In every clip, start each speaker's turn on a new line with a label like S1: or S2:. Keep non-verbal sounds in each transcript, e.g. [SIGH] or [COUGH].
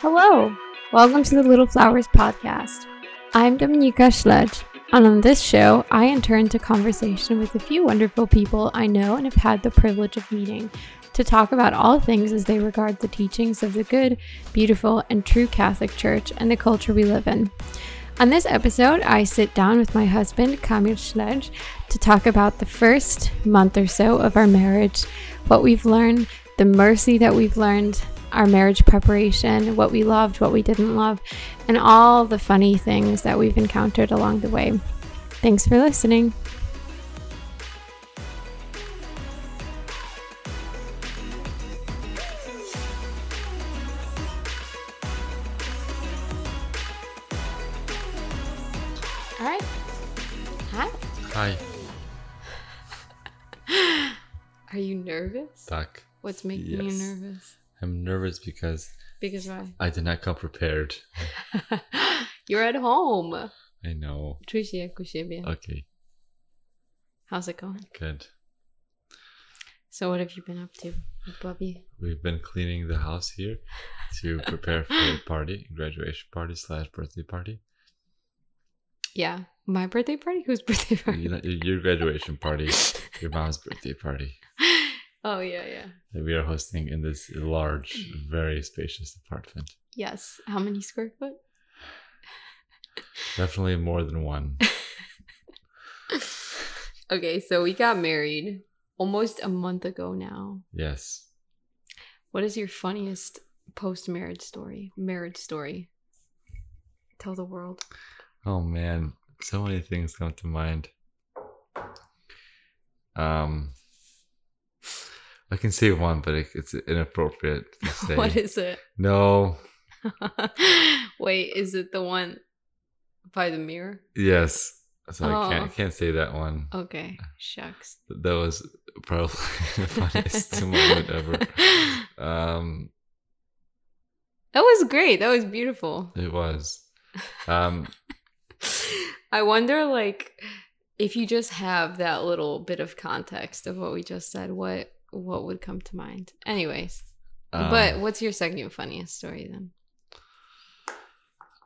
S1: Hello, welcome to the Little Flowers podcast. I'm Dominika Sledz, and on this show, I enter into conversation with a few wonderful people I know and have had the privilege of meeting to talk about all things as they regard the teachings of the good, beautiful, and true Catholic Church and the culture we live in. On this episode, I sit down with my husband, Kamil Sledz, to talk about the first month or so of our marriage, what we've learned, the mercy that we've learned, our marriage preparation, what we loved, what we didn't love, and all the funny things that we've encountered along the way. Thanks for listening. All right. Hi.
S2: Hi, [LAUGHS]
S1: Are you nervous?
S2: tak.
S1: What's making
S2: Yes.
S1: you nervous?
S2: I'm nervous because
S1: Because why?
S2: I did not come prepared. [LAUGHS]
S1: You're at home.
S2: I know.
S1: Czuj się jak u siebie.
S2: Okay,
S1: How's it going?
S2: good.
S1: So what have you been up to, Bobby?
S2: We've been cleaning the house here to prepare for a party, graduation party slash birthday party.
S1: Yeah. My birthday party? Whose birthday party?
S2: Your graduation party, your mom's birthday party [LAUGHS]
S1: oh yeah, yeah.
S2: that we are hosting in this large, very spacious apartment.
S1: Yes. How many square foot? [LAUGHS]
S2: Definitely more than one. [LAUGHS]
S1: Okay, so we got married almost a month ago now.
S2: Yes.
S1: What is your funniest post marriage story? Marriage story. Tell the world.
S2: Oh man, so many things come to mind. Um, I can say one, but it's inappropriate to [LAUGHS] say.
S1: what is it?
S2: no, [LAUGHS]
S1: Wait, is it the one by the mirror?
S2: yes. So I can't
S1: Oh.
S2: I can't say that one.
S1: Okay. Shucks.
S2: That was probably [LAUGHS] the funniest moment ever. Um,
S1: That was great. That was beautiful.
S2: it was. Um,
S1: I wonder, like, if you just have that little bit of context of what we just said, what what would come to mind? Anyways,
S2: um,
S1: but what's your second funniest story then?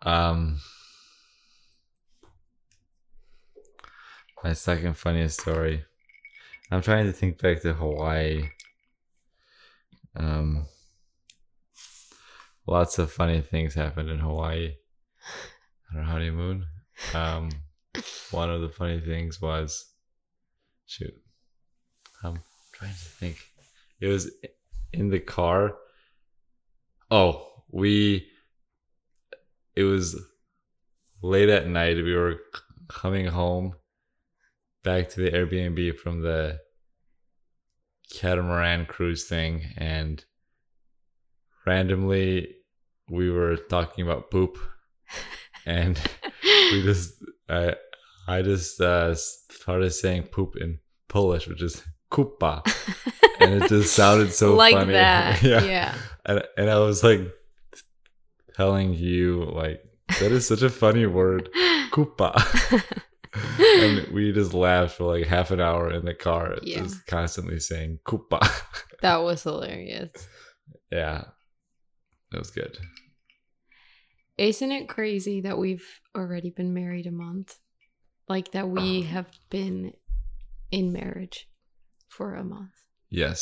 S2: Um, my second funniest story. I'm trying to think back to Hawaii. Um, lots of funny things happened in Hawaii on our honeymoon. Um, [LAUGHS] one of the funny things was, shoot, I'm trying to think. It was in the car. Oh, we. It was late at night. We were coming home back to the Airbnb from the catamaran cruise thing, and randomly we were talking about poop, [LAUGHS] and we just I I just uh, started saying poop in Polish, which is kupa, and it just sounded so [LAUGHS]
S1: like
S2: funny.
S1: that. [LAUGHS]
S2: yeah.
S1: yeah.
S2: And and I was like telling you like that is such a funny word, [LAUGHS] kupa. and we just laughed for like half an hour in the car,
S1: Yeah.
S2: just constantly saying kupa.
S1: That was hilarious.
S2: yeah. That was good.
S1: Isn't it crazy that we've already been married a month? Like that we oh. have been in marriage for a month.
S2: Yes.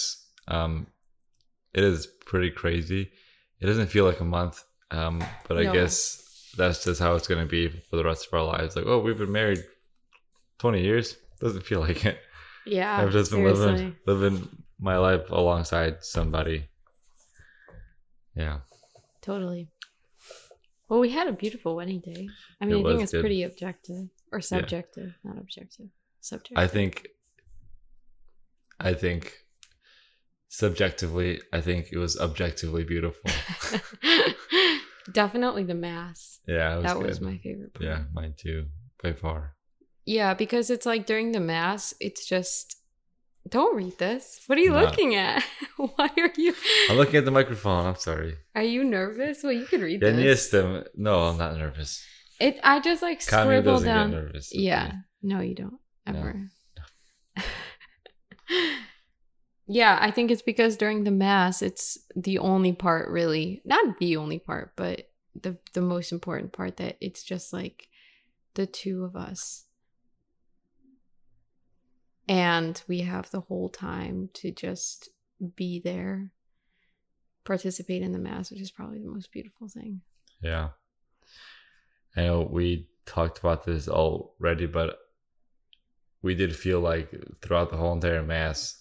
S2: Um it is pretty crazy. It doesn't feel like a month. Um, but I
S1: No.
S2: guess that's just how it's gonna be for the rest of our lives. Like, oh, we've been married twenty years. Doesn't feel like it.
S1: Yeah.
S2: I've just been
S1: seriously.
S2: living living my life alongside somebody. Yeah.
S1: Totally. Well, we had a beautiful wedding day. I mean,
S2: It
S1: I think it's
S2: good.
S1: pretty objective or subjective, not objective. Subjective.
S2: I think I think subjectively, I think it was objectively beautiful. [LAUGHS]
S1: Definitely the mass.
S2: Yeah, was
S1: that
S2: good.
S1: was my favorite part.
S2: Yeah, mine too, by far.
S1: Yeah, because it's like during the mass, it's just don't read this. What are you looking at? [LAUGHS] Why are you
S2: I'm looking at the microphone. I'm sorry.
S1: Are you nervous? Well, you could read
S2: Yeah,
S1: this.
S2: No, I'm not nervous.
S1: It I just like
S2: Kami
S1: scribble down.
S2: get nervous. with
S1: Yeah.
S2: me.
S1: No, you don't
S2: No. [LAUGHS]
S1: Yeah, I think it's because during the mass, it's the only part really, not the only part, but the the most important part that it's just like the two of us. And we have the whole time to just be there, participate in the mass, which is probably the most beautiful thing.
S2: Yeah. I know we talked about this already, but we did feel like throughout the whole entire mass,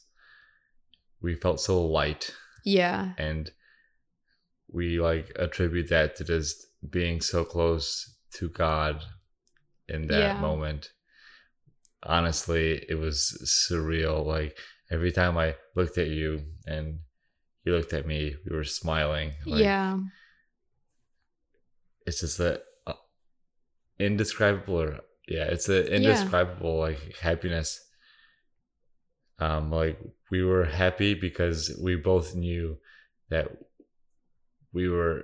S2: we felt so light.
S1: Yeah.
S2: And we like attribute that to just being so close to God in that
S1: Yeah.
S2: moment. Honestly, it was surreal. Like every time I looked at you and you looked at me, we were smiling. Like,
S1: yeah.
S2: it's just uh, indescribable or yeah it's an indescribable like happiness um like we were happy because we both knew that we were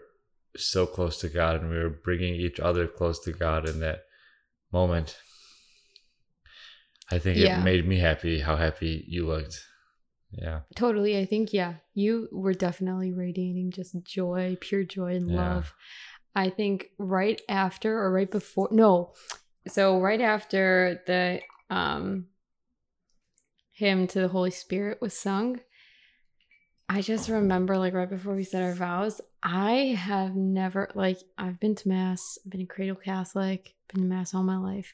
S2: so close to god and we were bringing each other close to god in that moment i think
S1: Yeah.
S2: it made me happy how happy you looked yeah
S1: Totally. I think, yeah, you were definitely radiating just joy, pure joy and
S2: Yeah.
S1: love. I think right after or right before, no. So, right after the um, hymn to the Holy Spirit was sung, I just remember, like, right before we said our vows, I have never, like, I've been to Mass, I've been a cradle Catholic, been to Mass all my life.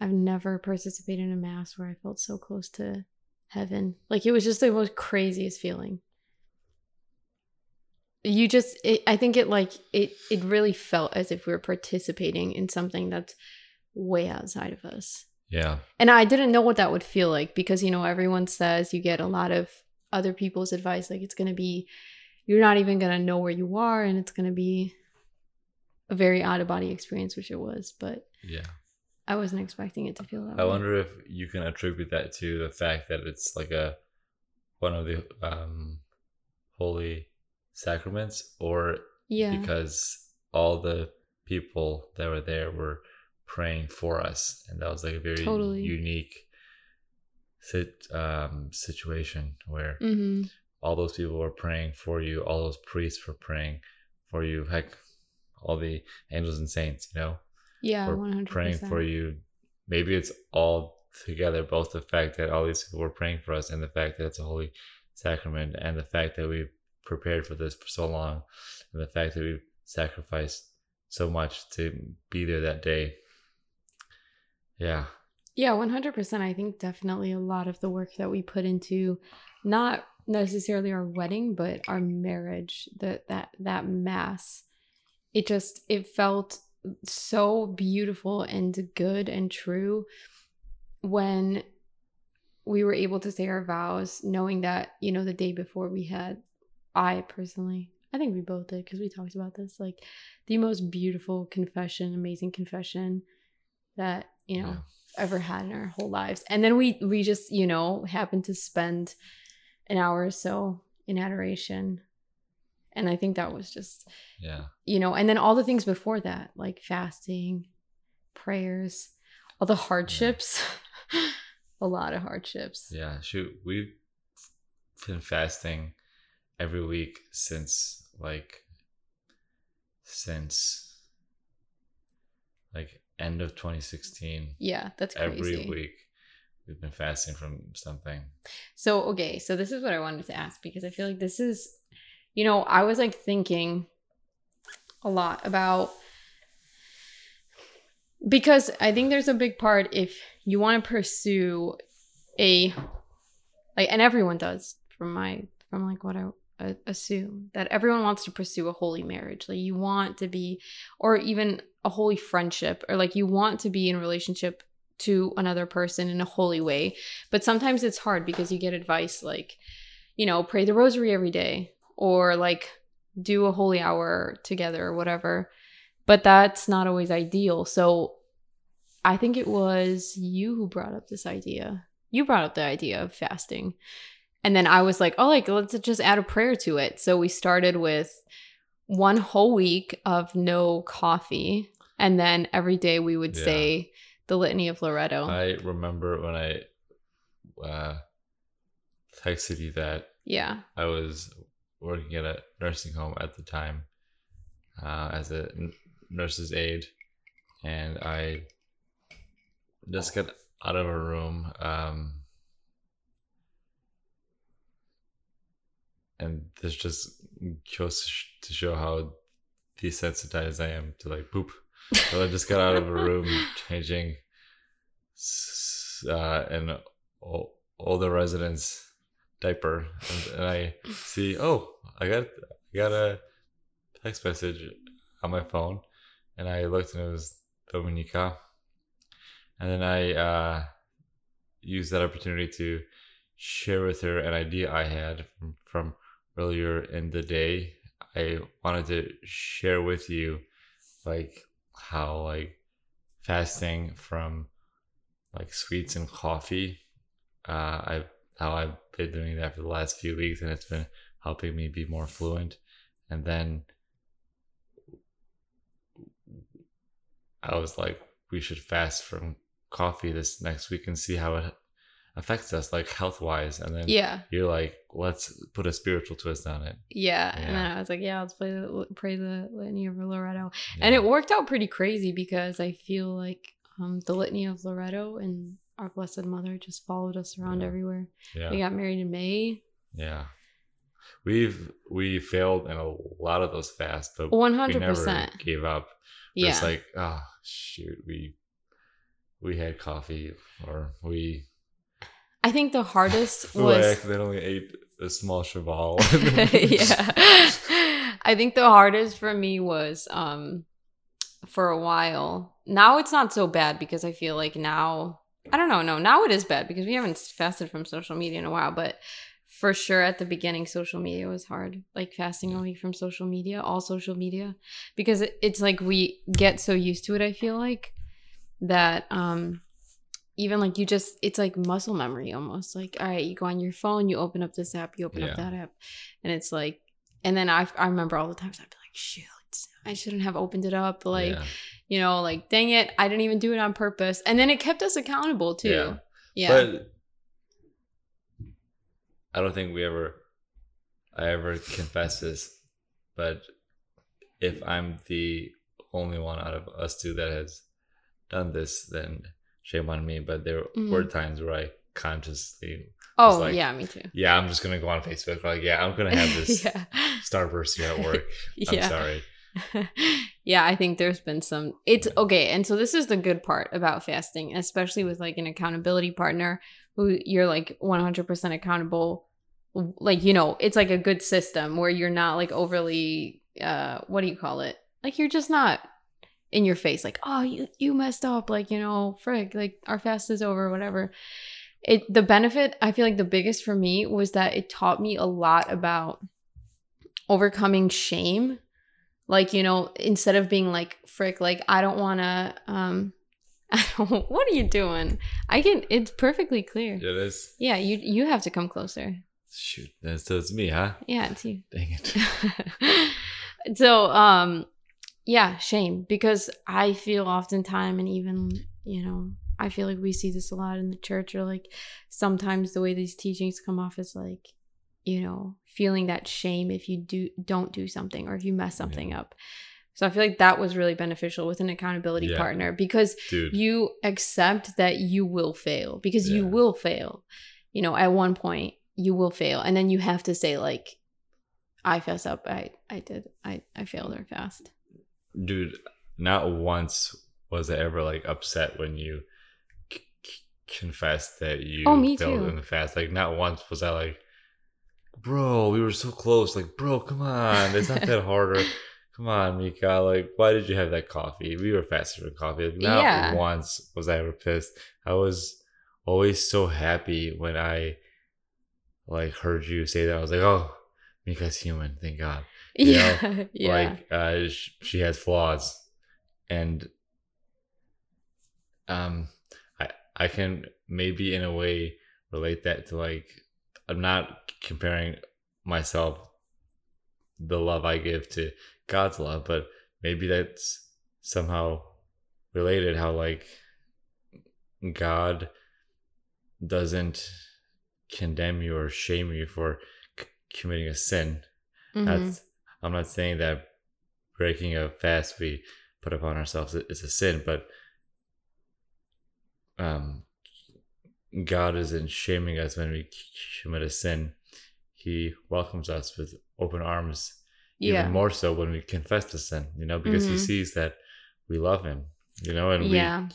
S1: I've never participated in a Mass where I felt so close to heaven. Like it was just the most craziest feeling. You just it, I think it like it it really felt as if we were participating in something that's way outside of us.
S2: yeah
S1: And I didn't know what that would feel like because you know everyone says you get a lot of other people's advice like it's going to be you're not even going to know where you are and it's going to be a very out of body experience which it was, but
S2: yeah
S1: I wasn't expecting it to feel that
S2: I
S1: way.
S2: wonder if you can attribute that to the fact that it's like a one of the um holy sacraments or
S1: yeah.
S2: because all the people that were there were praying for us and that was like a very
S1: Totally.
S2: unique sit, um, situation where
S1: mhm.
S2: all those people were praying for you all those priests were praying for you heck all the angels and saints you know
S1: Yeah,
S2: were
S1: 100%.
S2: praying for you. Maybe it's all together, both the fact that all these people were praying for us and the fact that it's a holy sacrament and the fact that we've prepared for this for so long and the fact that we've sacrificed so much to be there that day. Yeah.
S1: Yeah, 100%. I think definitely a lot of the work that we put into not necessarily our wedding, but our marriage, that that that mass. It just it felt so beautiful and good and true when we were able to say our vows knowing that, you know, the day before we had I personally, I think we both did because we talked about this like the most beautiful confession, amazing confession that, you know,
S2: Yeah.
S1: ever had in our whole lives. And then we we just, you know, happened to spend an hour or so in adoration. And I think that was just,
S2: Yeah.
S1: you know, and then all the things before that, like fasting, prayers, all the hardships. [LAUGHS] a lot of hardships.
S2: Yeah. Shoot, we've been fasting every week since like since like end of 2016
S1: Yeah, that's crazy.
S2: every week we've been fasting from something.
S1: So, okay, so this is what I wanted to ask because I feel like this is, you know, I was like thinking a lot about because I think there's a big part if you want to pursue a like and everyone does from my from like what I uh, assume that everyone wants to pursue a holy marriage. Like you want to be or even a holy friendship or like you want to be in relationship to another person in a holy way. But sometimes it's hard because you get advice like you know pray the rosary every day or like do a holy hour together or whatever. But that's not always ideal. So i think it was you who brought up this idea. You brought up the idea of fasting. And then i was like oh like let's just add a prayer to it. So we started with one whole week of no coffee and then every day we would
S2: Yeah.
S1: say the litany of Loreto
S2: I remember when I uh, texted you that
S1: Yeah.
S2: I was working at a nursing home at the time uh, as a n- nurse's aide, and I just got out of a room. Um, and there's just goes to show how desensitized I am to like poop. So I just got out of a room [LAUGHS] changing uh, an o- older resident's diaper, and, and I see, oh, I got I got a text message on my phone, and I looked and it was Dominika, and then I uh, used that opportunity to share with her an idea I had from, from earlier in the day. I wanted to share with you, like how like fasting from like sweets and coffee. Uh, I how I've been doing that for the last few weeks, and it's been helping me be more fluent. And then I was like, we should fast from coffee this next week and see how it affects us, like health wise. And then
S1: Yeah.
S2: you're like, let's put a spiritual twist on it.
S1: Yeah. And then I was like, yeah, let's play the pray the litany of Loreto. And it worked out pretty crazy because I feel like um, the litany of Loreto and our Blessed Mother just followed us around
S2: Yeah.
S1: everywhere.
S2: yeah,
S1: We got married in May.
S2: yeah. We've we failed in a lot of those fasts, but
S1: 100%
S2: gave up.
S1: Yeah.
S2: It's like, oh shoot, we we had coffee or we
S1: I think the hardest [LAUGHS]
S2: Oh, I
S1: was
S2: accidentally ate a small cheval. [LAUGHS]
S1: yeah. I think the hardest for me was um for a while. Now it's not so bad because I feel like now I don't know, no, now it is bad because we haven't fasted from social media in a while, but for sure at the beginning social media was hard. Like fasting away from social media, all social media because it's like we get so used to it I feel like that um even like you just it's like muscle memory almost like all right you go on your phone you open up this app you open up that app and it's like and then i i remember all the times i'd be like shoot i shouldn't have opened it up like
S2: yeah.
S1: you know like dang it i didn't even do it on purpose and then it kept us accountable too
S2: Yeah.
S1: yeah
S2: But I don't think we ever I ever confess this, but if I'm the only one out of us two that has done this, then shame on me. But there
S1: Mhm.
S2: were times where I consciously
S1: oh
S2: like-
S1: yeah me too
S2: yeah, I'm just gonna go on Facebook. Like, yeah, I'm gonna have [LAUGHS] this
S1: yeah
S2: Starburst here at work. [LAUGHS] I'm
S1: yeah
S2: sorry. [LAUGHS]
S1: yeah, I think there's been some. It's okay. And so this is the good part about fasting, especially with like an accountability partner who you're like 100% accountable. Like, you know, it's like a good system where you're not like overly, uh, what do you call it? Like, you're just not in your face, like, oh, you, you messed up. Like, you know, frick, like our fast is over, whatever. It, the benefit, I feel like the biggest for me was that it taught me a lot about overcoming shame like you know instead of being like frick like i don't want to um [LAUGHS] I don't, what are you doing i can it's perfectly clear
S2: It is.
S1: yeah you you have to come closer
S2: Shoot, that's so it's me, huh?
S1: yeah it's you
S2: Dang it. [LAUGHS]
S1: so um yeah shame because i feel oftentimes and even you know i feel like we see this a lot in the church or like sometimes the way these teachings come off is like you know feeling that shame if you do don't do something or if you mess something up. So i feel like that was really beneficial with an accountability
S2: Yeah.
S1: partner because
S2: Dude.
S1: you accept that you will fail because you will fail. You know at one point you will fail and then you have to say like i fess up. I i did i i failed or fast
S2: dude not once was i ever like upset when you c- c- confessed that you
S1: Oh, me
S2: failed
S1: too.
S2: in the fast. Like not once was i like bro we were so close. Like bro come on. It's not that harder. [LAUGHS] come on mika. Like why did you have that coffee? We were faster for coffee. Like, not
S1: Yeah.
S2: once was i ever pissed. I was always so happy when i like heard you say that. I was like oh mika's human. Thank god [LAUGHS] You know,
S1: yeah yeah
S2: like uh sh- she has flaws and um i i can maybe in a way relate that to like i'm not comparing myself the love i give to god's love but maybe that's somehow related how like god doesn't condemn you or shame you for c- committing a sin.
S1: Mhm.
S2: That's I'm not saying that breaking a fast we put upon ourselves is a sin, but um, God isn't shaming us when we commit a sin. He welcomes us with open arms,
S1: yeah.
S2: even more so when we confess the sin. You know, because He
S1: Mhm.
S2: sees that we love Him. You know, and
S1: Yeah.
S2: we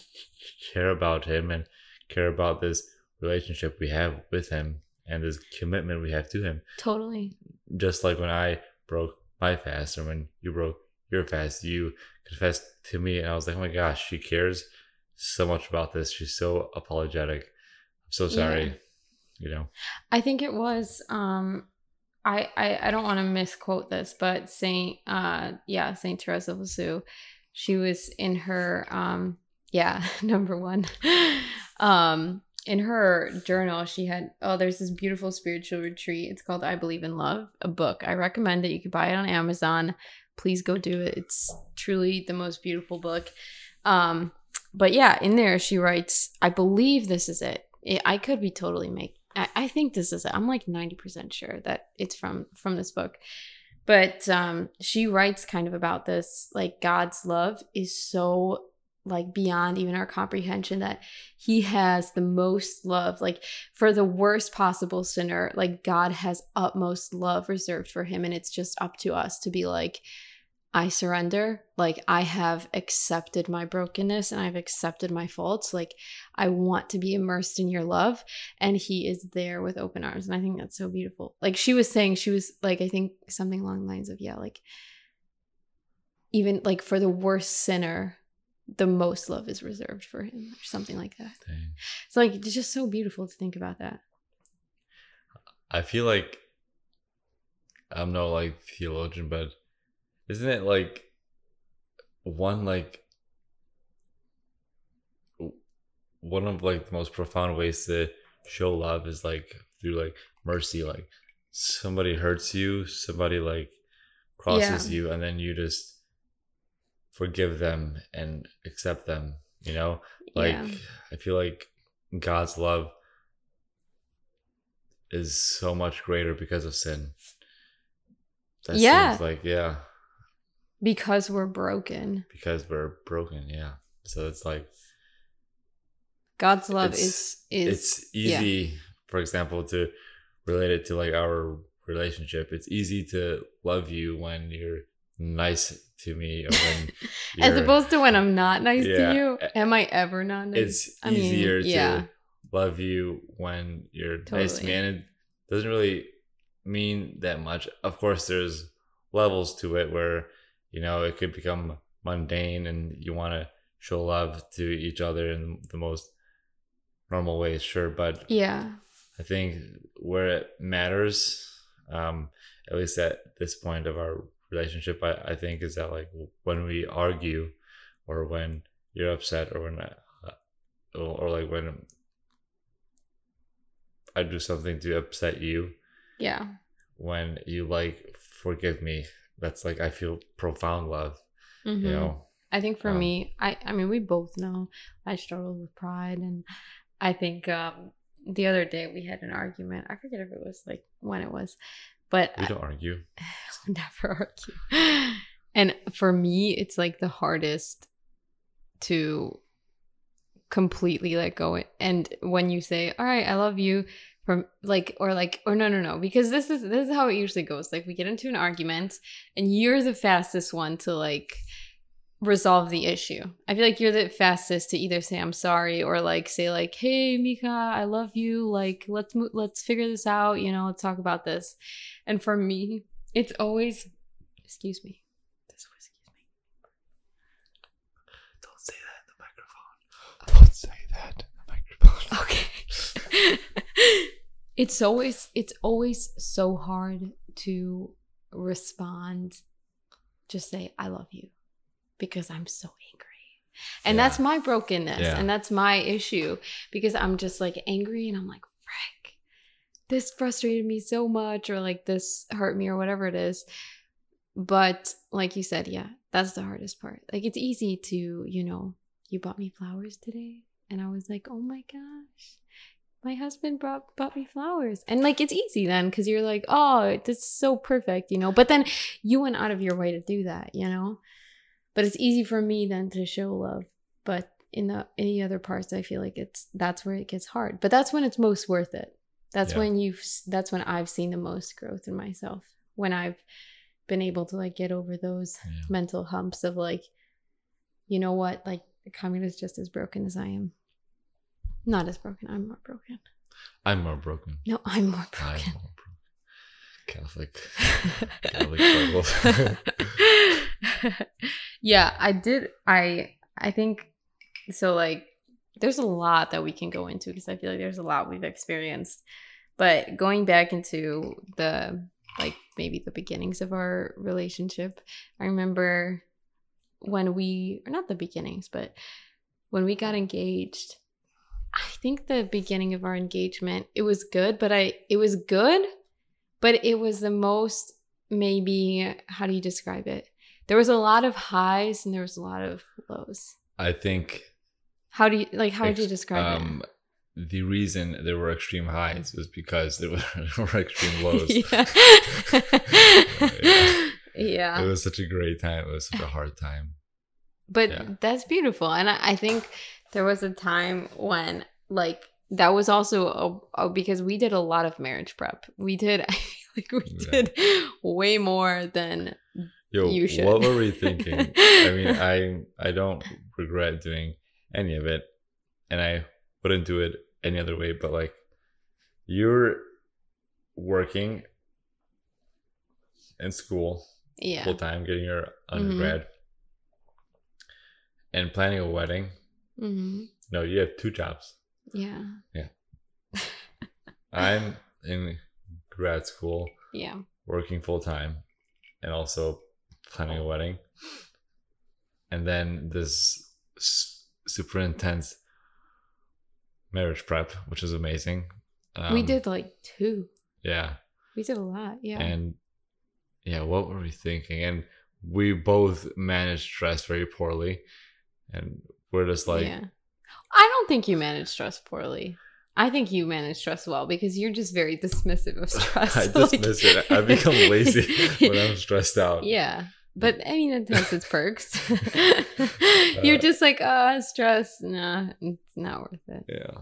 S2: care about Him and care about this relationship we have with Him and this commitment we have to Him
S1: Totally.
S2: just like when I broke my fast or when you broke your fast, you confessed to me, and I was like, oh my gosh, she cares so much about this. She's so apologetic. I'm so sorry.
S1: Yeah.
S2: You know,
S1: I think it was um I I, I don't want to misquote this, but Saint uh yeah, Saint Teresa of Lisieux, she was in her um yeah, [LAUGHS] number one. [LAUGHS] um in her journal, she had oh, there's this beautiful spiritual retreat. It's called I Believe in Love, a book. I recommend that You could buy it on Amazon. Please go do it. It's truly the most beautiful book. Um, but yeah, in there she writes, I believe this is it. it I could be totally make. I, I think this is it. I'm like 90% sure that it's from from this book. But um she writes kind of about this like God's love is so like beyond even our comprehension that he has the most love like for the worst possible sinner like god has utmost love reserved for him. And it's just up to us to be like i surrender. Like i have accepted my brokenness and i've accepted my faults. Like i want to be immersed in your love. And he is there with open arms. And i think that's so beautiful. Like she was saying she was like i think something along the lines of yeah like even like for the worst sinner the most love is reserved for him or something like that
S2: dang.
S1: it's like it's just so beautiful to think about that
S2: I feel like I'm no like theologian, but isn't it like one like one of like the most profound ways to show love is like through like mercy like somebody hurts you somebody like crosses
S1: Yeah.
S2: you and then you just forgive them and accept them you know? Like
S1: yeah.
S2: I feel like god's love is so much greater because of sin. That
S1: Yeah.
S2: seems like yeah.
S1: Because we're broken.
S2: Because we're broken yeah. So it's like
S1: god's love is is
S2: it's easy for example to relate it to like our relationship. It's easy to love you when you're nice to me or when [LAUGHS]
S1: as opposed to when i'm not nice
S2: Yeah.
S1: to you am i ever not nice?
S2: it's
S1: I mean,
S2: easier
S1: yeah.
S2: to love you when you're nice to me and it doesn't really mean that much. Of course there's levels to it where you know it could become mundane and you want to show love to each other in the most normal ways sure but
S1: yeah.
S2: I think where it matters um at least at this point of our relationship i, I think is that like when we argue or when you're upset or when uh, or, or like when i do something to upset you
S1: yeah
S2: when you like forgive me that's like i feel profound love
S1: Mhm.
S2: you know
S1: i think for
S2: um,
S1: me i i mean we both know i struggle with pride and i think um the other day we had an argument i forget if it was like when it was but
S2: we don't argue [SIGHS]
S1: never argue. [SIGHS] And for me, it's like the hardest to completely let go. And when you say, "All right, I love you," from like or like or no no no because this is this is how it usually goes. Like we get into an argument, and you're the fastest one to like resolve the issue. I feel like you're the fastest to either say I'm sorry or like say like, "Hey, Mika, I love you. Like let's move, let's figure this out. You know, let's talk about this." And for me, it's always excuse me. This was excuse me.
S2: don't say that in the microphone don't say that in the microphone [LAUGHS]
S1: Okay. [LAUGHS] it's always it's always so hard to respond just say I love you because I'm so angry. And
S2: Yeah.
S1: that's my brokenness
S2: Yeah.
S1: and that's my issue because I'm just like angry and I'm like, frick, this frustrated me so much or like this hurt me or whatever it is. But like you said, yeah, that's the hardest part. Like it's easy to, you know, you bought me flowers today and I was like, "Oh my gosh." my husband brought bought me flowers and like it's easy then because you're like oh this is so perfect you know but then you went out of your way to do that you know but it's easy for me then to show love but in the any other parts i feel like it's that's where it gets hard but that's when it's most worth it that's
S2: Yeah.
S1: when you've that's when i've seen the most growth in myself when i've been able to like get over those
S2: Yeah.
S1: mental humps of like you know what like Kamila is just as broken as i am not as broken i'm more broken
S2: I'm more broken.
S1: no i'm more
S2: I'm
S1: broken
S2: more broken. Catholic. [LAUGHS] Catholic struggles. [LAUGHS]
S1: yeah i did i i think so like there's a lot that we can go into because i feel like there's a lot we've experienced. But going back into the like maybe the beginnings of our relationship i remember when we or not the beginnings but when we got engaged i think the beginning of our engagement it was good but i it was good but it was the most maybe how do you describe it there was a lot of highs and there was a lot of lows
S2: I think
S1: how do you like how would you describe
S2: um, the reason there were extreme highs was because there [LAUGHS] were, there were extreme lows.
S1: it [LAUGHS] yeah [LAUGHS] yeah
S2: It was such a great time. It was such a hard time.
S1: but
S2: Yeah.
S1: that's beautiful and I, I think there was a time when like that was also a, a- because we did a lot of marriage prep we did i feel like we
S2: Yeah.
S1: did way more than
S2: Yo,
S1: You should.
S2: what were we thinking? I mean, [LAUGHS] I I don't regret doing any of it, and I wouldn't do it any other way. But like, you're working in school
S1: yeah
S2: full time, getting your undergrad, and planning a wedding.
S1: hmm
S2: No, you have two jobs.
S1: Yeah.
S2: Yeah [LAUGHS] I'm in grad school,
S1: yeah
S2: working full time, and also planning a wedding. And then this super intense marriage prep, which is amazing.
S1: we
S2: Um,
S1: did like two
S2: yeah.
S1: we did a lot yeah
S2: And yeah, what were we thinking? And we both managed stress very poorly, and we're just like,
S1: yeah. I don't think you manage stress poorly. I think you manage stress well because you're just very dismissive of [LAUGHS] stress.
S2: I [LAUGHS]
S1: Like-
S2: dismiss it. I become lazy [LAUGHS] when I'm stressed out.
S1: yeah. But I mean, it has its perks. [LAUGHS] you're
S2: Uh,
S1: just like, uh, stress. Nah, it's not worth it.
S2: Yeah.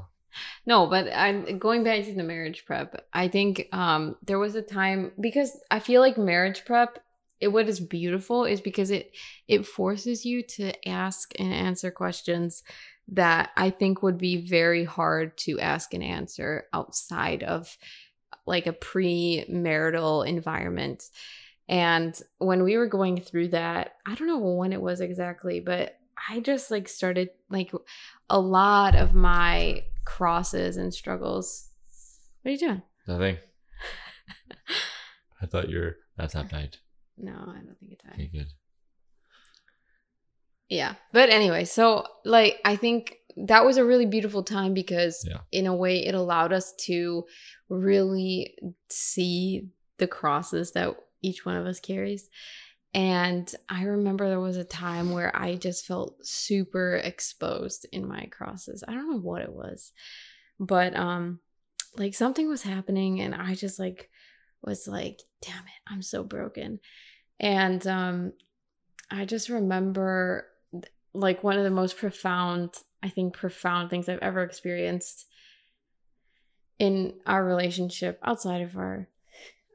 S1: No, but I'm going back to the marriage prep. I think um there was a time because I feel like marriage prep it what is beautiful is because it it forces you to ask and answer questions that I think would be very hard to ask and answer outside of like a pre-marital environment. And when we were going through that, I don't know when it was exactly, but I just like started like a lot of my crosses and struggles. What are you doing?
S2: Nothing. I thought you're your laptop died.
S1: No, I don't think it died.
S2: Okay, good.
S1: Yeah. But anyway, so like I think that was a really beautiful time because
S2: Yeah.
S1: in a way it allowed us to really see the crosses that each one of us carries. And I remember there was a time where I just felt super exposed in my crosses. I don't know what it was. But um like something was happening and I just like was like, damn it, I'm so broken. And um I just remember like one of the most profound, I think profound things I've ever experienced in our relationship outside of our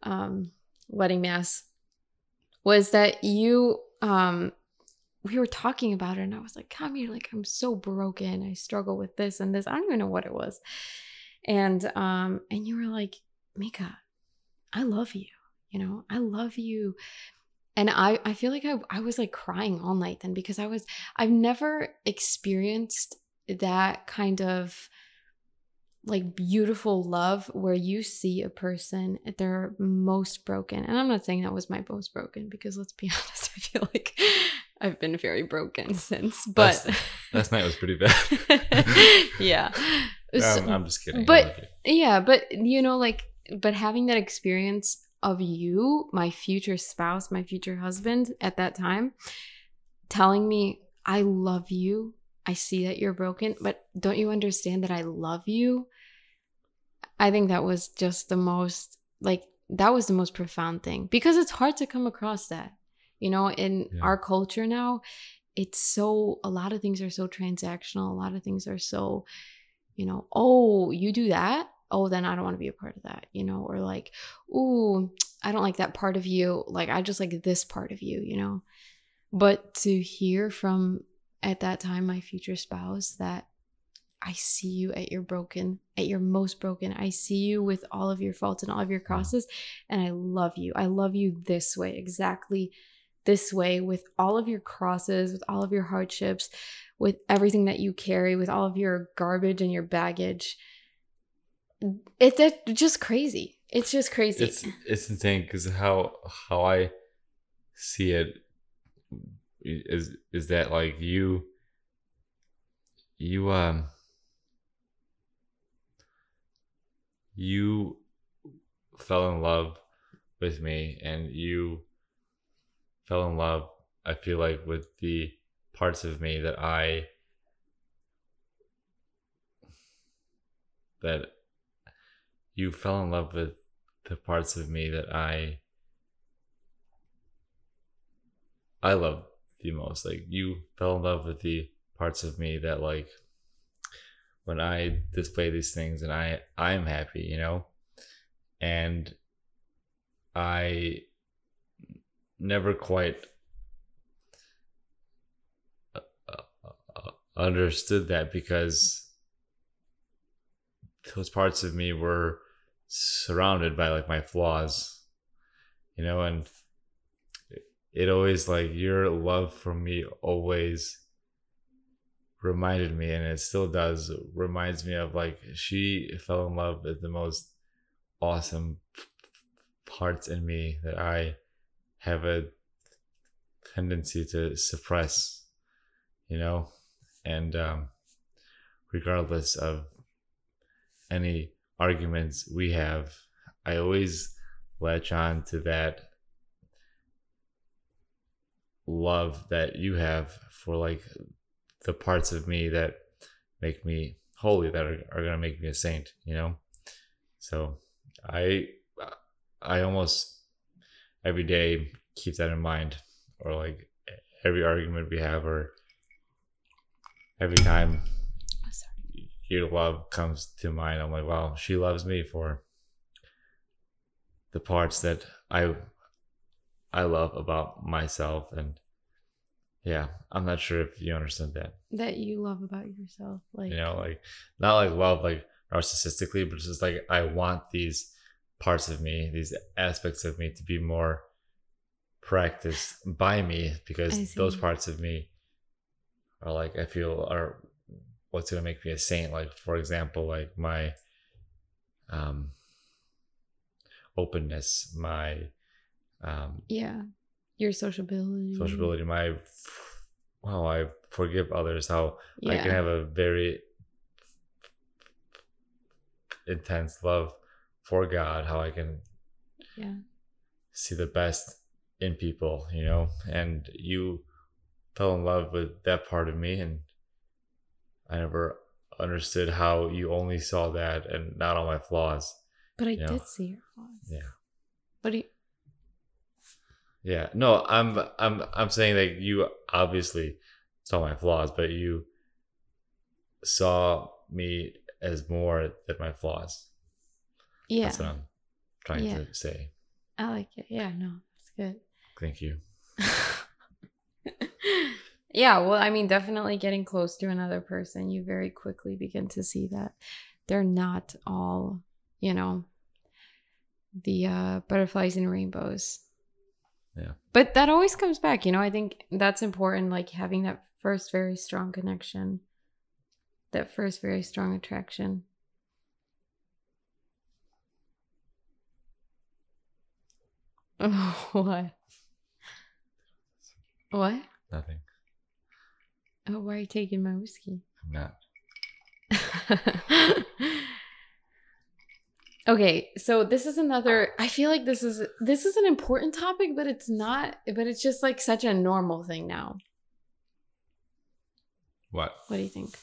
S1: um wedding mass was that you um we were talking about it and I was like, come here, like I'm so broken. I struggle with this and this. I don't even know what it was. And um and you were like, Mika, I love you. You know, I love you. And I I feel like I I was like crying all night then because I was I've never experienced that kind of like beautiful love where you see a person at their most broken. And I'm not saying that was my most broken because let's be [LAUGHS] honest, I feel like I've been very broken since. But [LAUGHS]
S2: Last night was pretty bad. [LAUGHS]
S1: yeah.
S2: Um, I'm just kidding.
S1: But- yeah, but you know, like, but having that experience of you, my future spouse, my future husband at that time, telling me, I love you. I see that you're broken, but don't you understand that I love you? I think that was just the most like that was the most profound thing because it's hard to come across that. You know, in
S2: Yeah.
S1: our culture now, it's so a lot of things are so transactional. A lot of things are so, you know, oh, you do that? Oh, then I don't want to be a part of that, you know, or like, ooh, I don't like that part of you. Like I just like this part of you, you know. But to hear from at that time my future spouse that I see you at your broken, at your most broken. I see you with all of your faults and all of your crosses, and I love you. I love you this way, exactly this way, with all of your crosses, with all of your hardships, with everything that you carry, with all of your garbage and your baggage. It's just crazy. It's just crazy.
S2: It's it's insane because how how I see it is is that like you you um you fell in love with me and you fell in love i feel like with the parts of me that i that you fell in love with the parts of me that i i love the most. Like you fell in love with the parts of me that like when I display these things and I I am happy, you know, and I never quite uh, uh, uh, understood that because those parts of me were surrounded by like my flaws, you know, and it always like your love for me always reminded me and it still does reminds me of like she fell in love with the most awesome parts in me that i have a tendency to suppress you know? And um regardless of any arguments we have i always latch on to that love that you have for like the parts of me that make me holy that are, are going to make me a saint you know? So i i almost every day keep that in mind or like every argument we have or every time your love comes to mind i'm like wow she loves me for the parts that i i love about myself and yeah i'm not sure if you understand that.
S1: That you love about yourself. Like
S2: you know like not like love like narcissistically but just like i want these parts of me these aspects of me to be more practiced by me because those parts of me are like i feel are what's going to make me a saint. Like for example like my um openness my um
S1: yeah, your sociability.
S2: sociability my wow i forgive others how
S1: Yeah.
S2: I can have a very intense love for God, how I can
S1: yeah.
S2: see the best in people, you know, and you fell in love with that part of me and I never understood how you only saw that and not all my flaws.
S1: But I
S2: you know.
S1: did see your flaws.
S2: Yeah.
S1: But you,
S2: Yeah. No, I'm I'm I'm saying that you obviously saw my flaws, but you saw me as more than my flaws.
S1: yeah,
S2: That's what I'm trying
S1: Yeah.
S2: to say.
S1: I like it. Yeah, no, that's good.
S2: Thank you. [LAUGHS]
S1: yeah, well, I mean, definitely getting close to another person, you very quickly begin to see that they're not all, you know, the uh, butterflies and rainbows.
S2: Yeah.
S1: But that always comes back, you know, I think that's important, like having that first very strong connection, that first very strong attraction. oh, [LAUGHS] what? What?
S2: Nothing.
S1: Oh, why are you taking my whiskey?
S2: I'm not. [LAUGHS]
S1: okay, so this is another I feel like this is this is an important topic, but it's not but it's just like such a normal thing now.
S2: What?
S1: What do you think?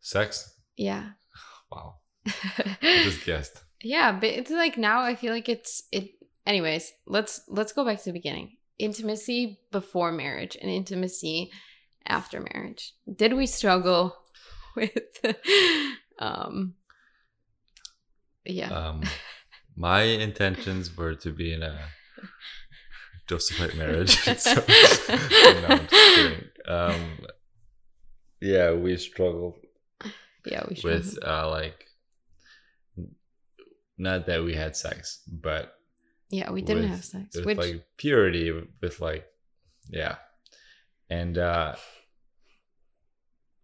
S2: Sex?
S1: Yeah. [SIGHS]
S2: Wow. [LAUGHS] I just guessed.
S1: yeah, but it's like now I feel like it's it. Anyways, let's let's go back to the beginning. Intimacy before marriage and intimacy after marriage. Did we struggle [LAUGHS] with? um. Yeah.
S2: Um, [LAUGHS] my intentions were to be in a justified marriage. [LAUGHS] so, [LAUGHS] no, I'm just kidding. Um, yeah, we struggled
S1: yeah, we
S2: with uh, like not that we had sex, but
S1: yeah, we didn't
S2: with-
S1: have sex.
S2: with
S1: Which
S2: like purity, with like yeah, and uh,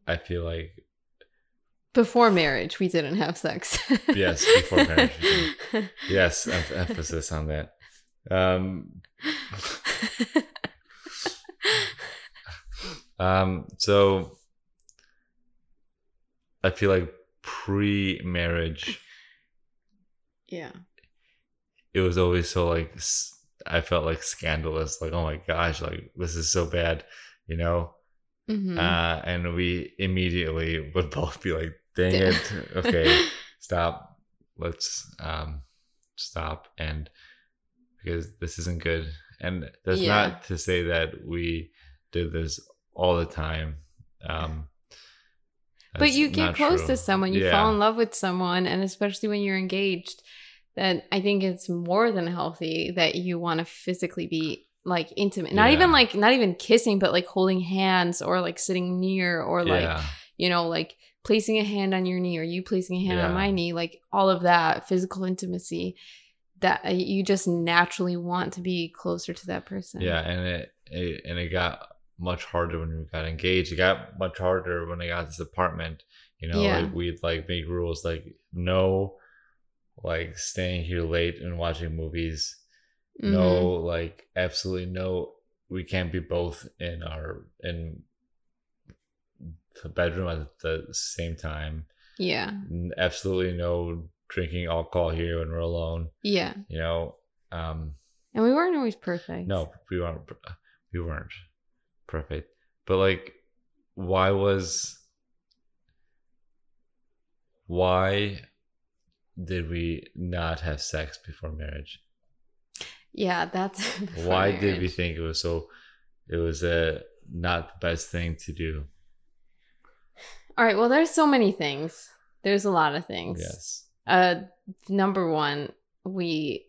S2: I feel like
S1: before marriage, we didn't have sex. [LAUGHS]
S2: Yes, before marriage, yes, em- emphasis on that. Um, um, so I feel like pre-marriage,
S1: yeah.
S2: it was always so like I felt like scandalous, like oh my gosh, like this is so bad, you know.
S1: Mhm.
S2: Uh, and we immediately would both be like, "Dang it, [LAUGHS] okay, [LAUGHS] stop, let's um stop," and because this isn't good. And that's
S1: Yeah.
S2: not to say that we did this all the time. Um,
S1: but you get close
S2: true.
S1: to someone, you
S2: Yeah.
S1: fall in love with someone, and especially when you're engaged, then I think it's more than healthy that you want to physically be like intimate. Not even like not even kissing, but like holding hands or like sitting near or like
S2: yeah,
S1: you know, like placing a hand on your knee or you placing a hand on my knee, like all of that physical intimacy that uh, you just naturally want to be closer to that person.
S2: yeah, and it, it and it got much harder when we got engaged. It got much harder when I got this apartment. You know,
S1: Yeah.
S2: like we'd like make rules like no, like staying here late and watching movies.
S1: Mhm.
S2: No, like absolutely no. We can't be both in our in the bedroom at the same time.
S1: Yeah.
S2: Absolutely no drinking alcohol here when we're alone.
S1: Yeah.
S2: You know, um,
S1: And we weren't always perfect.
S2: no, we weren't. We weren't perfect, but like, why was? Why did we not have sex before marriage?
S1: Yeah, that's [LAUGHS]
S2: Why
S1: funny,
S2: did we think it was so? It was uh, not the best thing to do.
S1: All right, well there's so many things. There's a lot of things.
S2: Yes.
S1: Uh number 1, we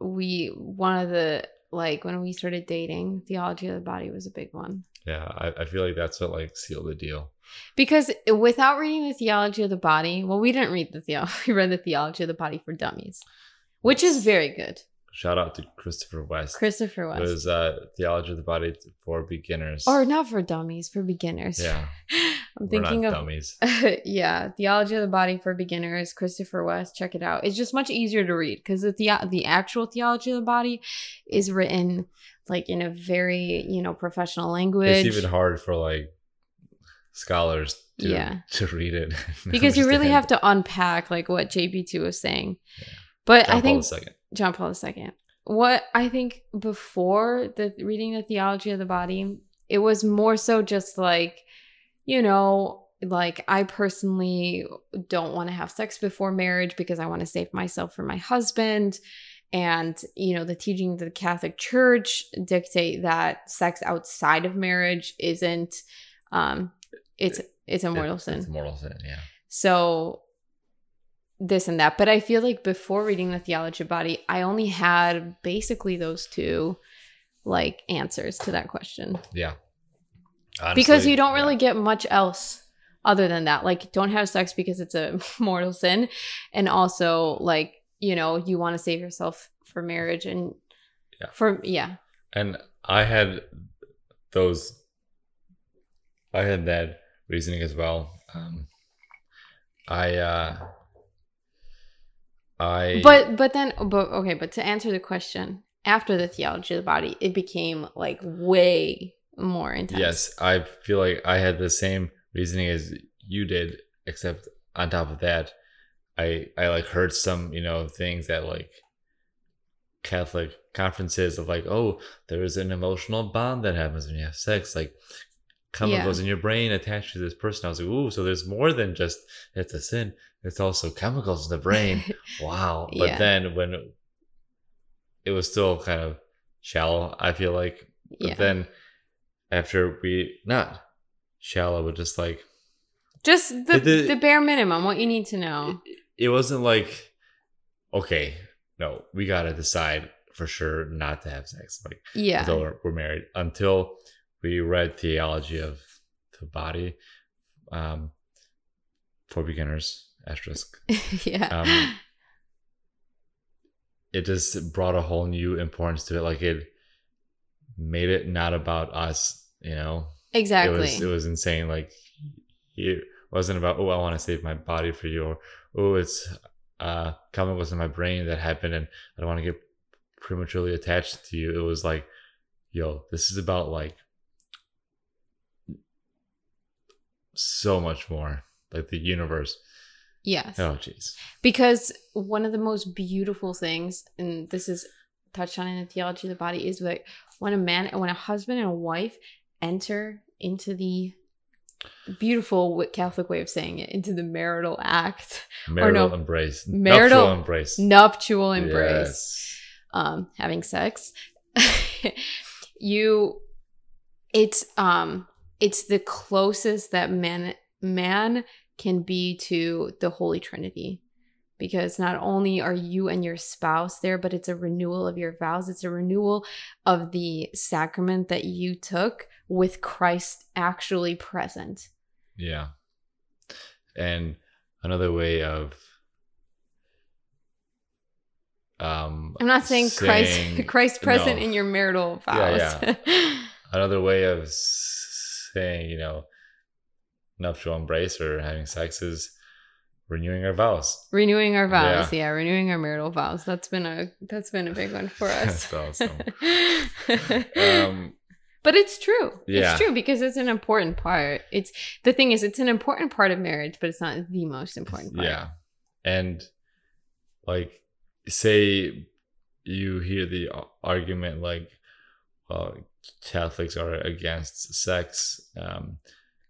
S1: we one of the like when we started dating, theology of the body was a big one.
S2: Yeah, I, I feel like that's what like sealed the deal.
S1: Because without reading the theology of the body, well, we didn't read the theology. [LAUGHS] We read the theology of the body for dummies, which is very good.
S2: Shout out to Christopher West.
S1: Christopher West.
S2: It was uh, theology of the body for beginners.
S1: or not for dummies, for beginners.
S2: yeah, [LAUGHS]
S1: I'm thinking
S2: not
S1: of
S2: dummies. [LAUGHS]
S1: yeah, theology of the body for beginners. Christopher West, check it out. It's just much easier to read because the the the actual theology of the body is written like in a very you know professional language.
S2: It's even hard for like scholars to
S1: Yeah.
S2: to read it [LAUGHS]
S1: because you really have to unpack like what JP2 was saying.
S2: Yeah.
S1: But
S2: John
S1: I think
S2: Paul II.
S1: John Paul II. What I think before the reading the theology of the body, it was more so just like, you know, like I personally don't want to have sex before marriage because I want to save myself for my husband. And, you know, the teaching of the Catholic Church dictate that sex outside of marriage isn't um it's it's a mortal
S2: It-
S1: sin.
S2: It's a mortal sin. Yeah.
S1: So this and that. But I feel like before reading the theology of body, I only had basically those two like answers to that question.
S2: Yeah.
S1: because you don't
S2: yeah.
S1: really get much else other than that. Like don't have sex because it's a [LAUGHS] mortal sin. And also like, you know, you want to save yourself for marriage and
S2: Yeah.
S1: for yeah.
S2: And I had those. I had that reasoning as well. Um, I. uh I.
S1: But but then but okay, but to answer the question, after the theology of the body, it became like way more intense.
S2: Yes, I feel like I had the same reasoning as you did, except on top of that, I I like heard some you know things that like Catholic conferences of like, oh, there is an emotional bond that happens when you have sex. Like chemicals in your brain attached to this person. I was like, ooh, so there's more than just it's a sin. It's also chemicals in the brain. [LAUGHS] wow. But
S1: Yeah.
S2: then when it was still kind of shallow, I feel like. But
S1: Yeah.
S2: then after we not shallow, but just like
S1: Just the,
S2: the-
S1: the bare minimum, what you need to know.
S2: it, it wasn't like okay, no, we gotta decide for sure not to have sex. Like
S1: Yeah.
S2: until we're, we're married until we read theology of the body um for beginners asterisk. [LAUGHS]
S1: Yeah.
S2: um it just brought a whole new importance to it. Like it made it not about us you know?
S1: Exactly.
S2: it was it was insane. Like it wasn't about oh i want to save my body for you or oh it's uh chemicals in my brain that happened and i don't want to get prematurely attached to you. It was like yo this is about like so much more like the universe.
S1: Yes.
S2: oh jeez.
S1: Because one of the most beautiful things, and this is touched on in the theology of the body, is like when a man and when a husband and a wife enter into the beautiful Catholic way of saying it, into the marital act,
S2: marital
S1: no,
S2: embrace.
S1: marital-
S2: nuptial embrace.
S1: nuptial embrace,
S2: Yes.
S1: um, having sex, [LAUGHS] you, it's um, it's the closest that man man can be to the Holy Trinity. Because not only are you and your spouse there, but it's a renewal of your vows. It's a renewal of the sacrament that you took with Christ actually present.
S2: Yeah. And another way of um
S1: I'm not saying,
S2: saying- [LAUGHS]
S1: Christ Christ present
S2: no.
S1: in your marital
S2: Yeah,
S1: vows. [LAUGHS]
S2: another way of saying, you know, nuptial embrace or having sex is renewing our vows.
S1: renewing our vows. Yeah. renewing our marital vows. That's been a that's been a big one for [LAUGHS] us.
S2: That's awesome. [LAUGHS] Um
S1: but it's true.
S2: Yeah.
S1: It's true because it's an important part. It's the thing is it's an important part of marriage, but it's not the most important part.
S2: yeah. And like say you hear the argument like well Catholics are against sex. Um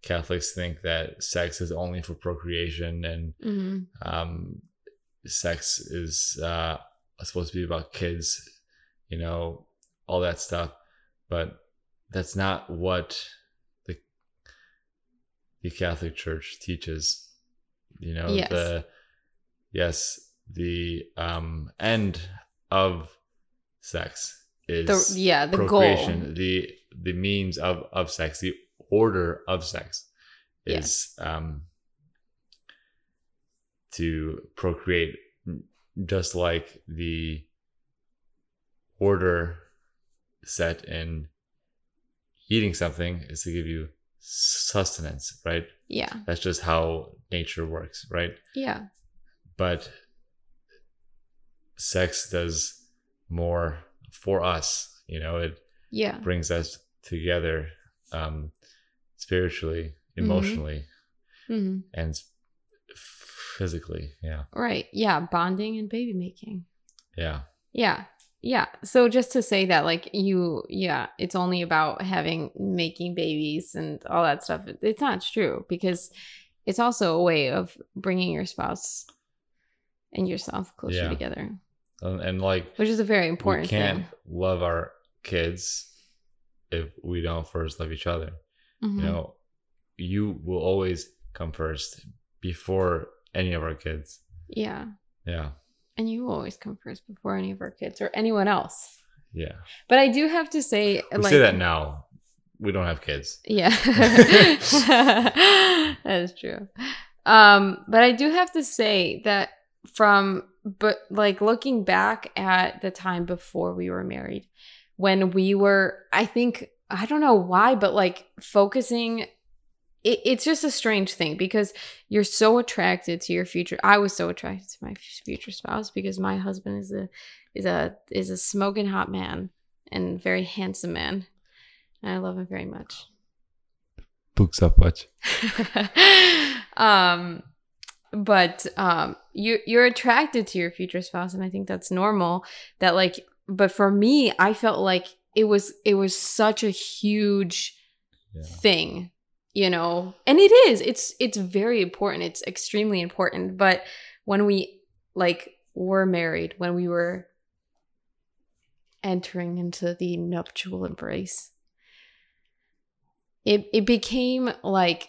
S2: Catholics think that sex is only for procreation and
S1: hmm
S2: um, sex is uh, supposed to be about kids, you know, all that stuff. But that's not what the the Catholic Church teaches. You know,
S1: Yes.
S2: the yes, the um, end of sex is
S1: The yeah, the
S2: procreation.
S1: goal.
S2: The the means of of sex, the order of sex is um to procreate just like the order set in eating something is to give you sustenance, right?
S1: Yeah.
S2: That's just how nature works, right?
S1: Yeah.
S2: But sex does more for us, you know, it
S1: Yeah.
S2: brings us together um spiritually,
S1: Mhm.
S2: emotionally,
S1: hmm
S2: and physically. Yeah.
S1: Right. Yeah. Bonding and baby making.
S2: Yeah.
S1: Yeah. Yeah. So just to say that, like, you, yeah, it's only about having, making babies and all that stuff. It's not true because it's also a way of bringing your spouse and yourself closer
S2: Yeah.
S1: together,
S2: And, and like
S1: which is a very important.
S2: we can't
S1: thing.
S2: love our kids if we don't first love each other.
S1: Mhm.
S2: You know, you will always come first before any of our kids.
S1: Yeah.
S2: Yeah.
S1: And you always come first before any of our kids or anyone else.
S2: Yeah.
S1: But I do have to say,
S2: We
S1: like,
S2: say that now. We don't have kids.
S1: Yeah. [LAUGHS] [LAUGHS] that is true. Um, but I do have to say that from but like looking back at the time before we were married, when we were I think I don't know why, but like focusing it, it's just a strange thing because you're so attracted to your future. I was so attracted to my future spouse because my husband is a is a is a smoking hot man and very handsome man. And I love him very much.
S2: Books up much. [LAUGHS]
S1: um but um you you're attracted to your future spouse and i think that's normal that like but for me i felt like it was it was such a huge
S2: Yeah.
S1: thing you know and it is it's it's very important it's extremely important but when we like were married when we were entering into the nuptial embrace it it became like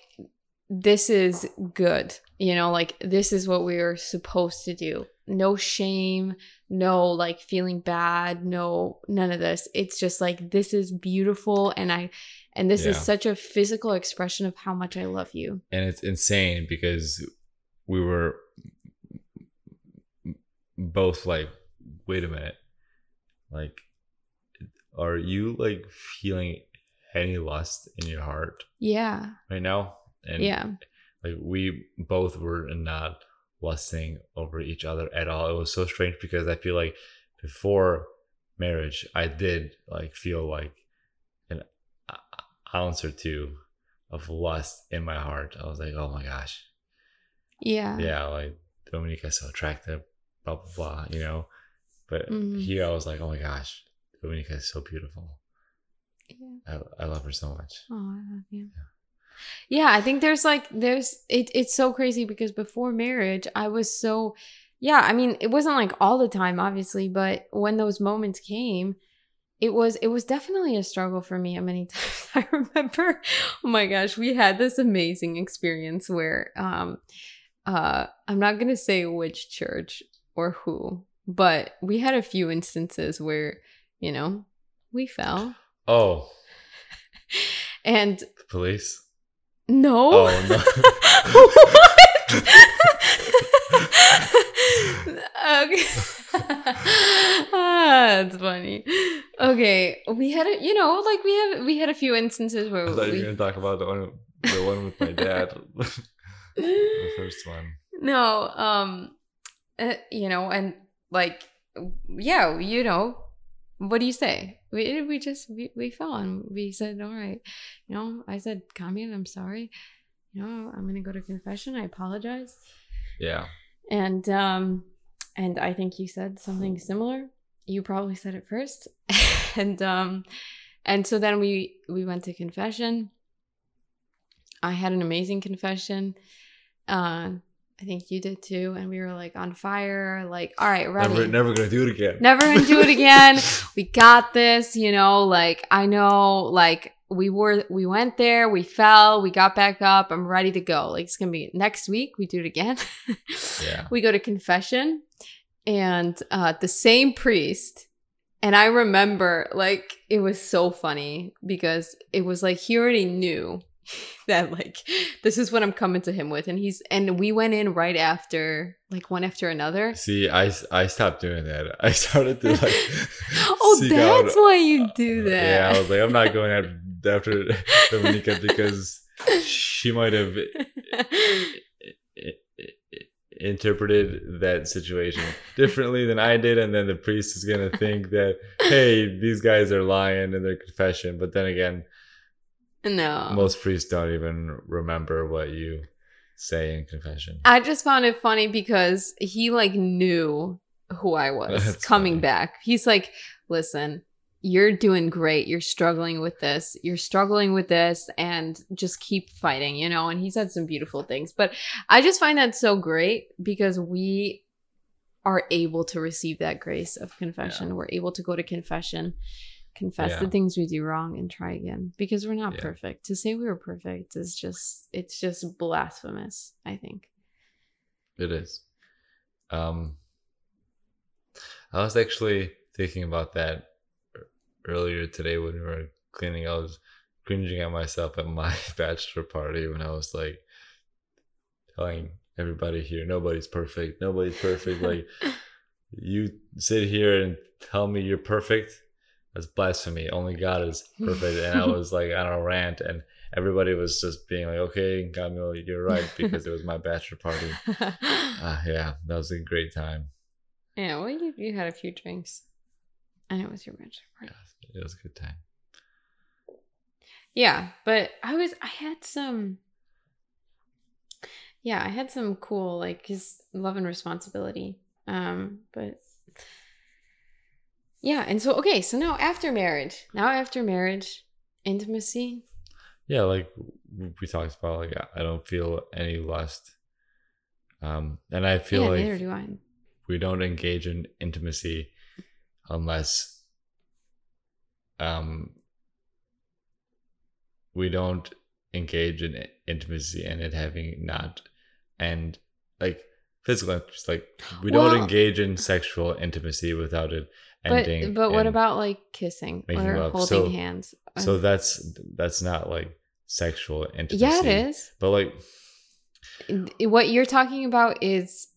S1: this is good you know like this is what we are supposed to do. No shame no like feeling bad no none of this. It's just like this is beautiful and i and this is such a physical expression of how much i love you.
S2: And it's insane because we were both like wait a minute. Like are you like feeling any lust in your heart
S1: yeah.
S2: right now? And
S1: yeah
S2: like we both were not lusting over each other at all it was so strange because i feel like before marriage i did like feel like an ounce or two of lust in my heart i was like oh my gosh
S1: yeah
S2: yeah, like Dominika's so attractive, blah blah blah, you know. But
S1: Mhm.
S2: here I was like, oh my gosh, Dominica is so beautiful.
S1: yeah.
S2: I, I love her so much.
S1: Oh, I love you. Yeah, I think there's like there's it it's so crazy because before marriage I was so yeah, I mean it wasn't like all the time obviously, but when those moments came, it was it was definitely a struggle for me at many [LAUGHS] times. I remember oh my gosh, we had this amazing experience where um uh I'm not going to say which church or who, but we had a few instances where, you know, we fell
S2: Oh, [LAUGHS]
S1: and
S2: the police.
S1: No.
S2: Oh, [LAUGHS] no. [LAUGHS]
S1: okay. [LAUGHS] ah, that's funny. Okay, we had a, you know, like we have we had a few instances where
S2: I thought you
S1: we
S2: were gonna talk about the one, the one with my dad, the first one.
S1: no, um, uh, you know, and like, yeah, you know, what do you say? We we just we, we fell and we said, all right, you know, I said, Kamian, I'm sorry. You know, I'm gonna go to confession. I apologize.
S2: Yeah,
S1: and um and i think you said something similar you probably said it first [LAUGHS] and um and so then we we went to confession i had an amazing confession uh i think you did too and we were like on fire like all right ready
S2: never, never gonna do it again.
S1: never gonna do it again [LAUGHS] we got this you know like i know like we were we went there we fell we got back up i'm ready to go like it's gonna be next week we do it again [LAUGHS]
S2: Yeah.
S1: we go to confession and uh the same priest and i remember like it was so funny because it was like he already knew [LAUGHS] that like this is what i'm coming to him with and he's and we went in right after like one after another
S2: See, I, I stopped doing that. [LAUGHS] I started to like. [LAUGHS]
S1: oh that's
S2: out-
S1: why you uh, do that
S2: Yeah, I was like, I'm not going after, after Dominika because she might have interpreted that situation differently than I did, and then the priest is gonna think that hey, these guys are lying in their confession. But then again,
S1: no
S2: most priests don't even remember what you say in confession.
S1: I just found it funny because he like knew who I was [LAUGHS]
S2: That's
S1: coming
S2: funny.
S1: back. He's like, "Listen, you're doing great. You're struggling with this. You're struggling with this and just keep fighting, you know?" And he said some beautiful things. But I just find that so great because we are able to receive that grace of confession. We're able to go to confession, confess the things we do wrong and try again because we're not
S2: Yeah.
S1: perfect. To say we were perfect is just it's just blasphemous, I think.
S2: It is. Um, I was actually thinking about that earlier today when we were cleaning. I was cringing at myself at my [LAUGHS] bachelor party when I was like telling everybody here, nobody's perfect, nobody's perfect. Like [LAUGHS] you sit here and tell me you're perfect. That's blasphemy. Only God is [LAUGHS] perfect. And I was like on a rant, and everybody was just being like, "Okay, Camilo, you're right," because it was my bachelor party. Ah, [LAUGHS] yeah, that was a great time.
S1: yeah, well, you, you had a few drinks, and it was your bachelor party.
S2: It was a good time.
S1: Yeah, but I was I had some. Yeah, I had some cool like his love and responsibility. Um, but yeah, and so okay, so now after marriage, now after marriage, intimacy.
S2: yeah, like we talked about, like I don't feel any lust, um, and I feel
S1: yeah,
S2: like
S1: neither do I.
S2: we don't engage in intimacy unless um we don't engage in intimacy and it having not and like physical intimacy like we
S1: Well-
S2: don't engage in sexual intimacy without it ending
S1: but what about like kissing or
S2: love.
S1: holding
S2: So-
S1: hands?
S2: so that's that's not like sexual intimacy
S1: yeah, it is.
S2: but like
S1: What you're talking about is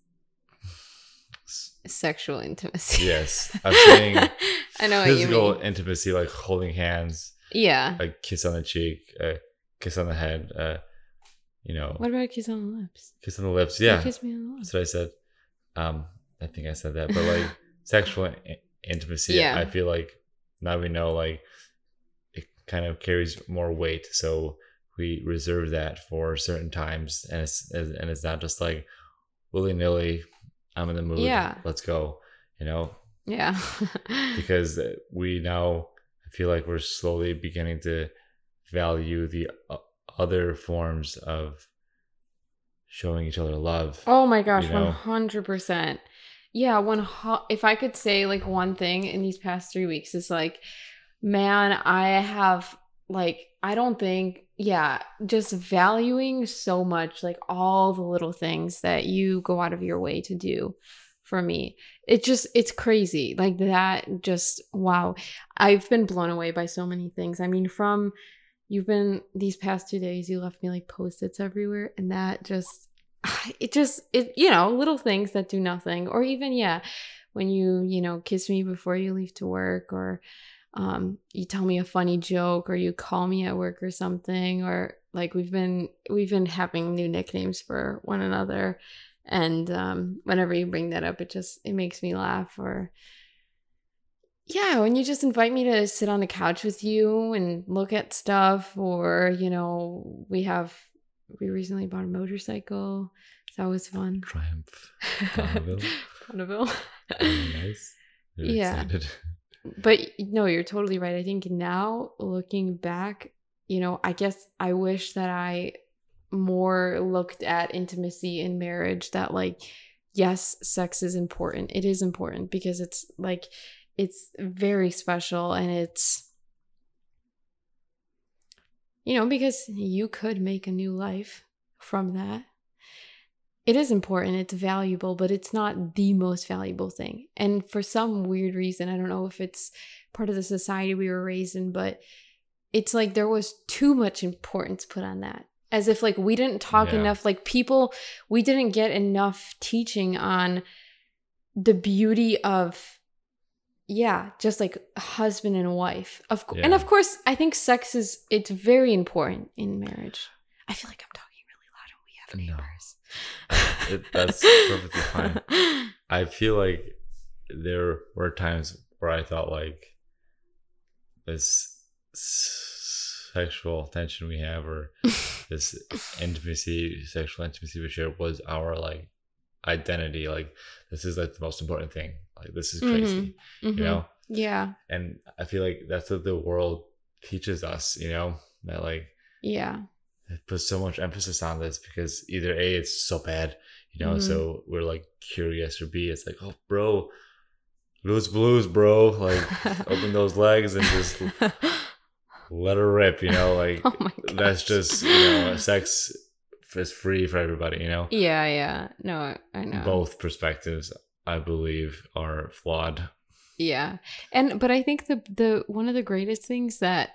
S1: sexual intimacy.
S2: yes i'm saying [LAUGHS]
S1: I know what you
S2: physical intimacy like holding hands
S1: Yeah.
S2: a kiss on the cheek, a kiss on the head, uh, you know,
S1: What about a kiss on the lips?
S2: kiss on the lips.
S1: You
S2: Yeah,
S1: kiss me on the lips.
S2: that's what I said. Um, I think I said that, but like [LAUGHS] sexual intimacy,
S1: Yeah.
S2: I feel like now we know like it kind of carries more weight, so we reserve that for certain times, and it's and it's not just like willy nilly. I'm in the mood.
S1: Yeah.
S2: let's go. You know,
S1: Yeah. [LAUGHS]
S2: because we now feel like we're slowly beginning to value the other forms of showing each other love.
S1: oh my gosh,
S2: you know?
S1: one hundred percent. Yeah, one. hu- If I could say like one thing in these past three weeks is like, man, I have like I don't think yeah, just valuing so much like all the little things that you go out of your way to do for me. It just it's crazy. Like that just wow. I've been blown away by so many things. I mean, from you've been these past two days, you left me like post-its everywhere, and that just [SIGHS] it just it you know, little things that do nothing. Or even, yeah, when you, you know, kiss me before you leave to work or um you tell me a funny joke or you call me at work or something or like we've been we've been having new nicknames for one another and um whenever you bring that up it just it makes me laugh or yeah when you just invite me to sit on the couch with you and look at stuff or you know we have we recently bought a motorcycle so that was fun
S2: Triumph. [LAUGHS] Bonneville.
S1: Bonneville.
S2: Very nice. [LAUGHS] Very
S1: Yeah.
S2: excited.
S1: But no, you're totally right. I think now looking back, you know, I guess I wish that I more looked at intimacy in marriage that like yes, sex is important. It is important because it's like it's very special and it's you know, because you could make a new life from that. It is important, it's valuable, but it's not the most valuable thing. And for some weird reason, I don't know if it's part of the society we were raised in, but it's like there was too much importance put on that. As if like we didn't talk
S2: Yeah.
S1: enough, like people, we didn't get enough teaching on the beauty of yeah just like husband and wife of cou- and of course i think sex is it's very important in marriage i feel like i'm talking really loud and we have
S2: No.
S1: neighbors
S2: It- that's [LAUGHS] perfectly fine. I feel like there were times where I thought like this sexual tension we have or [LAUGHS] this intimacy, sexual intimacy we share was our like identity. Like this is like the most important thing. Like this is crazy,
S1: Mhm.
S2: you know?
S1: yeah
S2: And I feel like that's what the world teaches us, you know, that like
S1: yeah
S2: it puts so much emphasis on this because either A, it's so bad, you know,
S1: Mhm.
S2: so we're like curious, or B, it's like, oh, bro, lose blues, bro. Like, open those legs and just [LAUGHS] let her rip, you know, like, [LAUGHS]
S1: oh
S2: that's just, you know, sex is free for everybody, you know?
S1: yeah yeah no i know
S2: Both perspectives, I believe, are flawed.
S1: Yeah. And but I think the the one of the greatest things that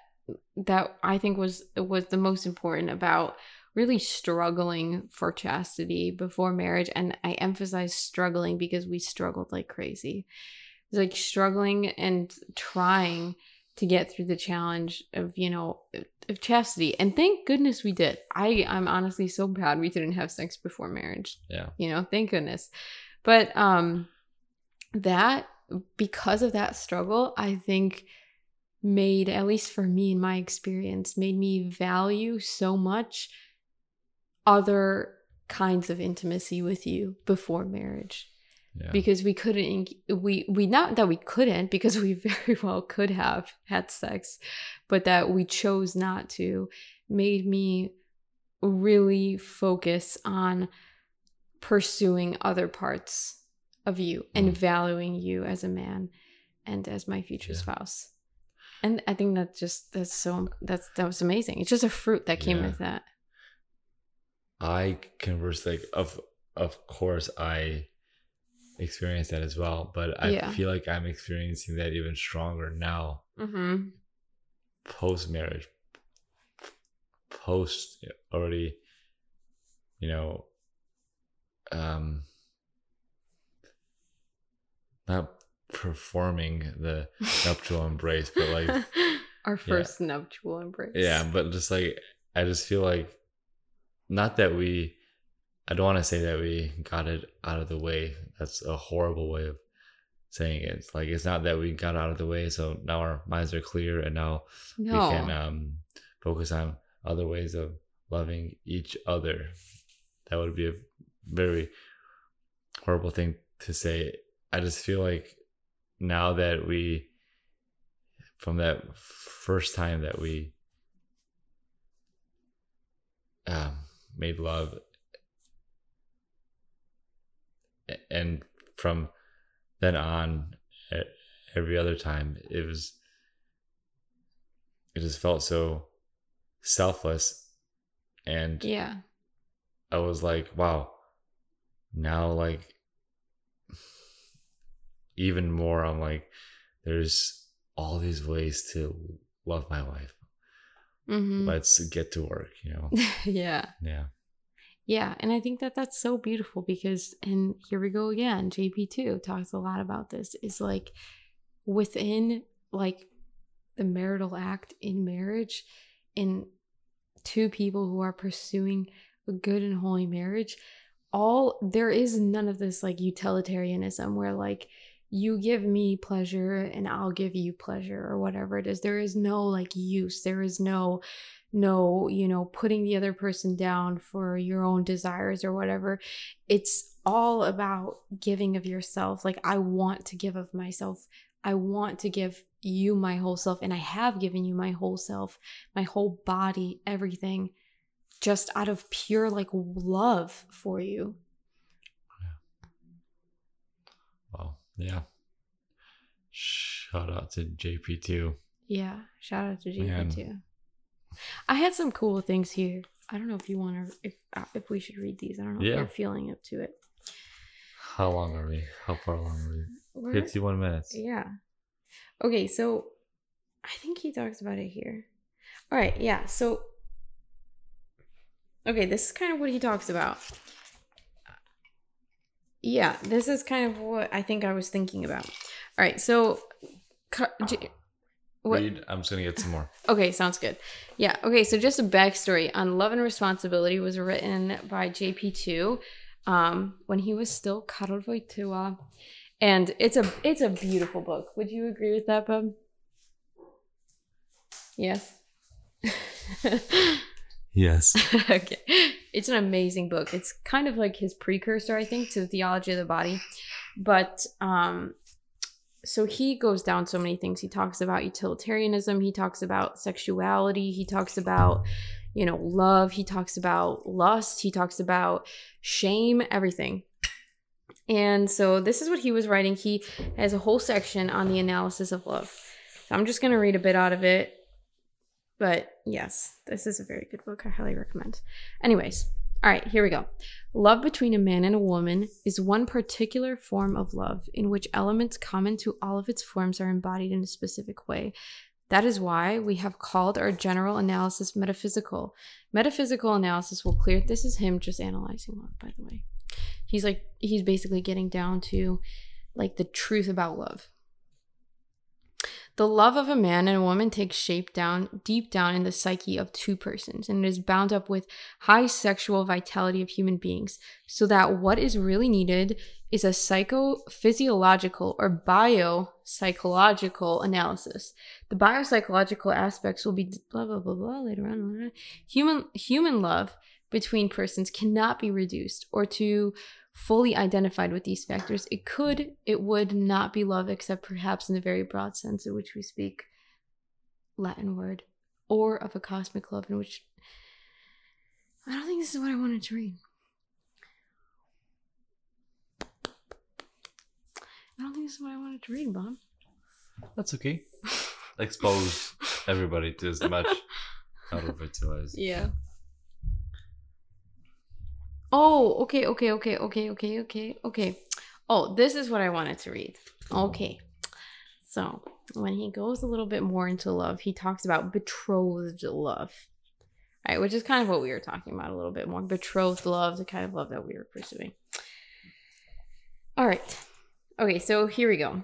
S1: that I think was was the most important about really struggling for chastity before marriage and I emphasize struggling because we struggled like crazy. It's like struggling and trying to get through the challenge of, you know, of chastity. And thank goodness we did. I I'm honestly so proud we didn't have sex before marriage
S2: Yeah.
S1: you know thank goodness but um that because of that struggle i think made at least for me in my experience made me value so much other kinds of intimacy with you before marriage
S2: Yeah.
S1: because we couldn't we we not that we couldn't because [LAUGHS] we very well could have had sex but that we chose not to made me really focus on pursuing other parts of you and
S2: Mm.
S1: valuing you as a man and as my future
S2: Yeah.
S1: spouse. And I think that just that's so that's that was amazing. It's just a fruit that came
S2: Yeah.
S1: with that.
S2: I converse like of of course I experienced that as well, but I
S1: Yeah.
S2: feel like I'm experiencing that even stronger now,
S1: Mm-hmm.
S2: post marriage, post already, you know, um, not performing the nuptial embrace, but like [LAUGHS]
S1: our first nuptial embrace.
S2: Yeah, but just like I just feel like not that we I don't want to say that we got it out of the way. That's a horrible way of saying it. It's like it's not that we got out of the way, so now our minds are clear and now
S1: No.
S2: we can um focus on other ways of loving each other. That would be a very horrible thing to say. I just feel like now that we from that first time that we um, made love a- and from then on every other time it was it just felt so selfless and
S1: yeah.
S2: I was like, wow, now like even more, I'm like, there's all these ways to love my wife.
S1: Mm-hmm.
S2: Let's get to work, you know? [LAUGHS]
S1: yeah.
S2: Yeah.
S1: Yeah, and I think that that's so beautiful because, and here we go again. JP2 talks a lot about this. Is like within like the marital act in marriage, in two people who are pursuing a good and holy marriage, all there is none of this like utilitarianism where like you give me pleasure and I'll give you pleasure or whatever it is. There is no like use. There is no no, you know, putting the other person down for your own desires or whatever. It's all about giving of yourself. Like, I want to give of myself. I want to give you my whole self. And I have given you my whole self, my whole body, everything, just out of pure, like, love for you.
S2: Well, yeah. Shout out to JP2.
S1: Yeah. Shout out to
S2: Man.
S1: JP2. I had some cool things here. I don't know if you want to, if uh, if we should read these. I don't know
S2: Yeah.
S1: if you're feeling up to it.
S2: How long are we? How far along are we?
S1: We're-
S2: 51 minutes.
S1: Yeah. Okay, so I think he talks about it here. All right, yeah. So Okay, this is kind of what he talks about. Yeah, this is kind of what I think I was thinking about. All right, so cu- J- what
S2: Read. I'm just going to get some more.
S1: Okay, sounds good. Yeah. Okay, so just a backstory on Love and Responsibility was written by JP2 um, when he was still Karol Wojtyła. And it's a it's a beautiful book. Would you agree with that, Bub? Yes. [LAUGHS]
S2: Yes. [LAUGHS]
S1: okay. It's an amazing book. It's kind of like his precursor, I think, to the theology of the body. But um so he goes down so many things. He talks about utilitarianism, he talks about sexuality, he talks about you know, love, he talks about lust, he talks about shame, everything. And so this is what he was writing. He has a whole section on the analysis of love. So I'm just going to read a bit out of it. But yes, this is a very good book. I highly recommend. Anyways, all right, here we go. Love between a man and a woman is one particular form of love in which elements common to all of its forms are embodied in a specific way. That is why we have called our general analysis metaphysical. Metaphysical analysis will clear this is him just analyzing love, by the way. He's like he's basically getting down to like the truth about love. The love of a man and a woman takes shape down deep down in the psyche of two persons, and it is bound up with high sexual vitality of human beings, so that what is really needed is a psychophysiological or biopsychological analysis. The biopsychological aspects will be blah blah blah blah later on. Human human love between persons cannot be reduced or to fully identified with these factors, it could, it would not be love except perhaps in the very broad sense in which we speak Latin word or of a cosmic love in which I don't think this is what I wanted to read. I don't think this is what I wanted to read, Bob.
S2: That's okay. [LAUGHS] Expose everybody to as much [LAUGHS] out of it to us.
S1: Yeah. Oh, okay, okay, okay, okay, okay, okay, okay. Oh, this is what I wanted to read. Okay. So, when he goes a little bit more into love, he talks about betrothed love. Right, which is kind of what we were talking about a little bit more. Betrothed love, the kind of love that we were pursuing. All right. Okay, so here we go.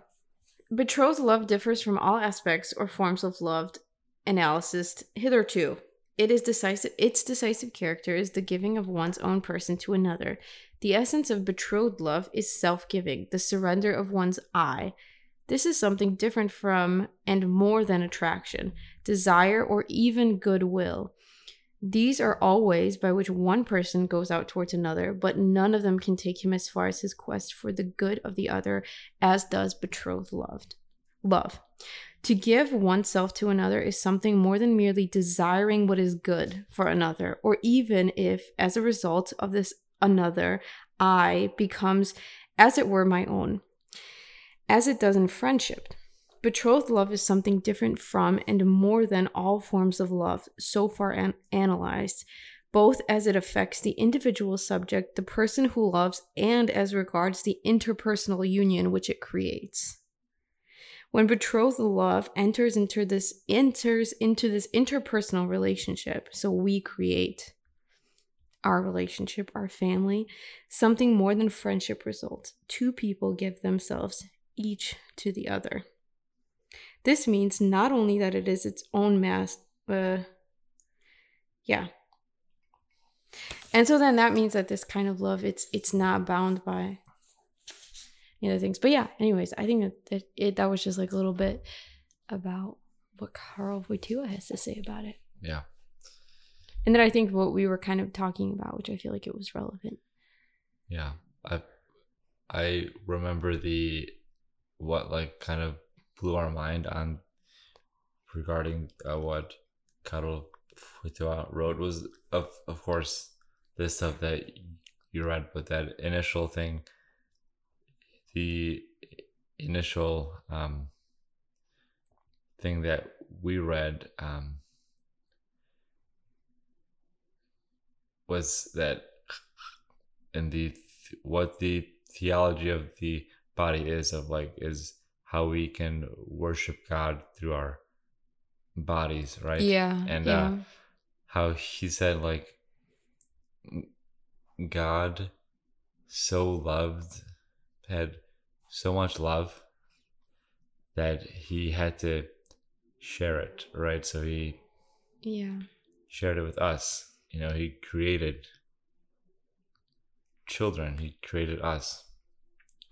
S1: Betrothed love differs from all aspects or forms of loved analysis hitherto. It is decisive its decisive character is the giving of one's own person to another. The essence of betrothed love is self-giving, the surrender of one's I. This is something different from and more than attraction, desire, or even goodwill. These are all ways by which one person goes out towards another, but none of them can take him as far as his quest for the good of the other, as does betrothed loved. Love. To give oneself to another is something more than merely desiring what is good for another, or even if, as a result of this another, I becomes, as it were, my own, as it does in friendship. Betrothed love is something different from and more than all forms of love so far an- analyzed, both as it affects the individual subject, the person who loves, and as regards the interpersonal union which it creates. When betrothal love enters into this enters into this interpersonal relationship, so we create our relationship, our family, something more than friendship results. Two people give themselves each to the other. This means not only that it is its own mass, uh, yeah. And so then that means that this kind of love, it's it's not bound by you know things. But yeah, anyways, I think that, that it that was just like a little bit about what carl Wojtyła has to say about it.
S2: Yeah.
S1: And then I think what we were kind of talking about, which I feel like it was relevant.
S2: Yeah. I I remember the what like kind of blew our mind on regarding uh, what carl Wojtyła wrote was of of course this stuff that you read, but that initial thing, the initial um, thing that we read um, was that in the what the theology of the body is of like is how we can worship God through our bodies, right?
S1: Yeah.
S2: And
S1: yeah.
S2: uh how he said like God so loved had so much love that he had to share it, right? So he
S1: yeah.
S2: shared it with us. You know, he created children, he created us.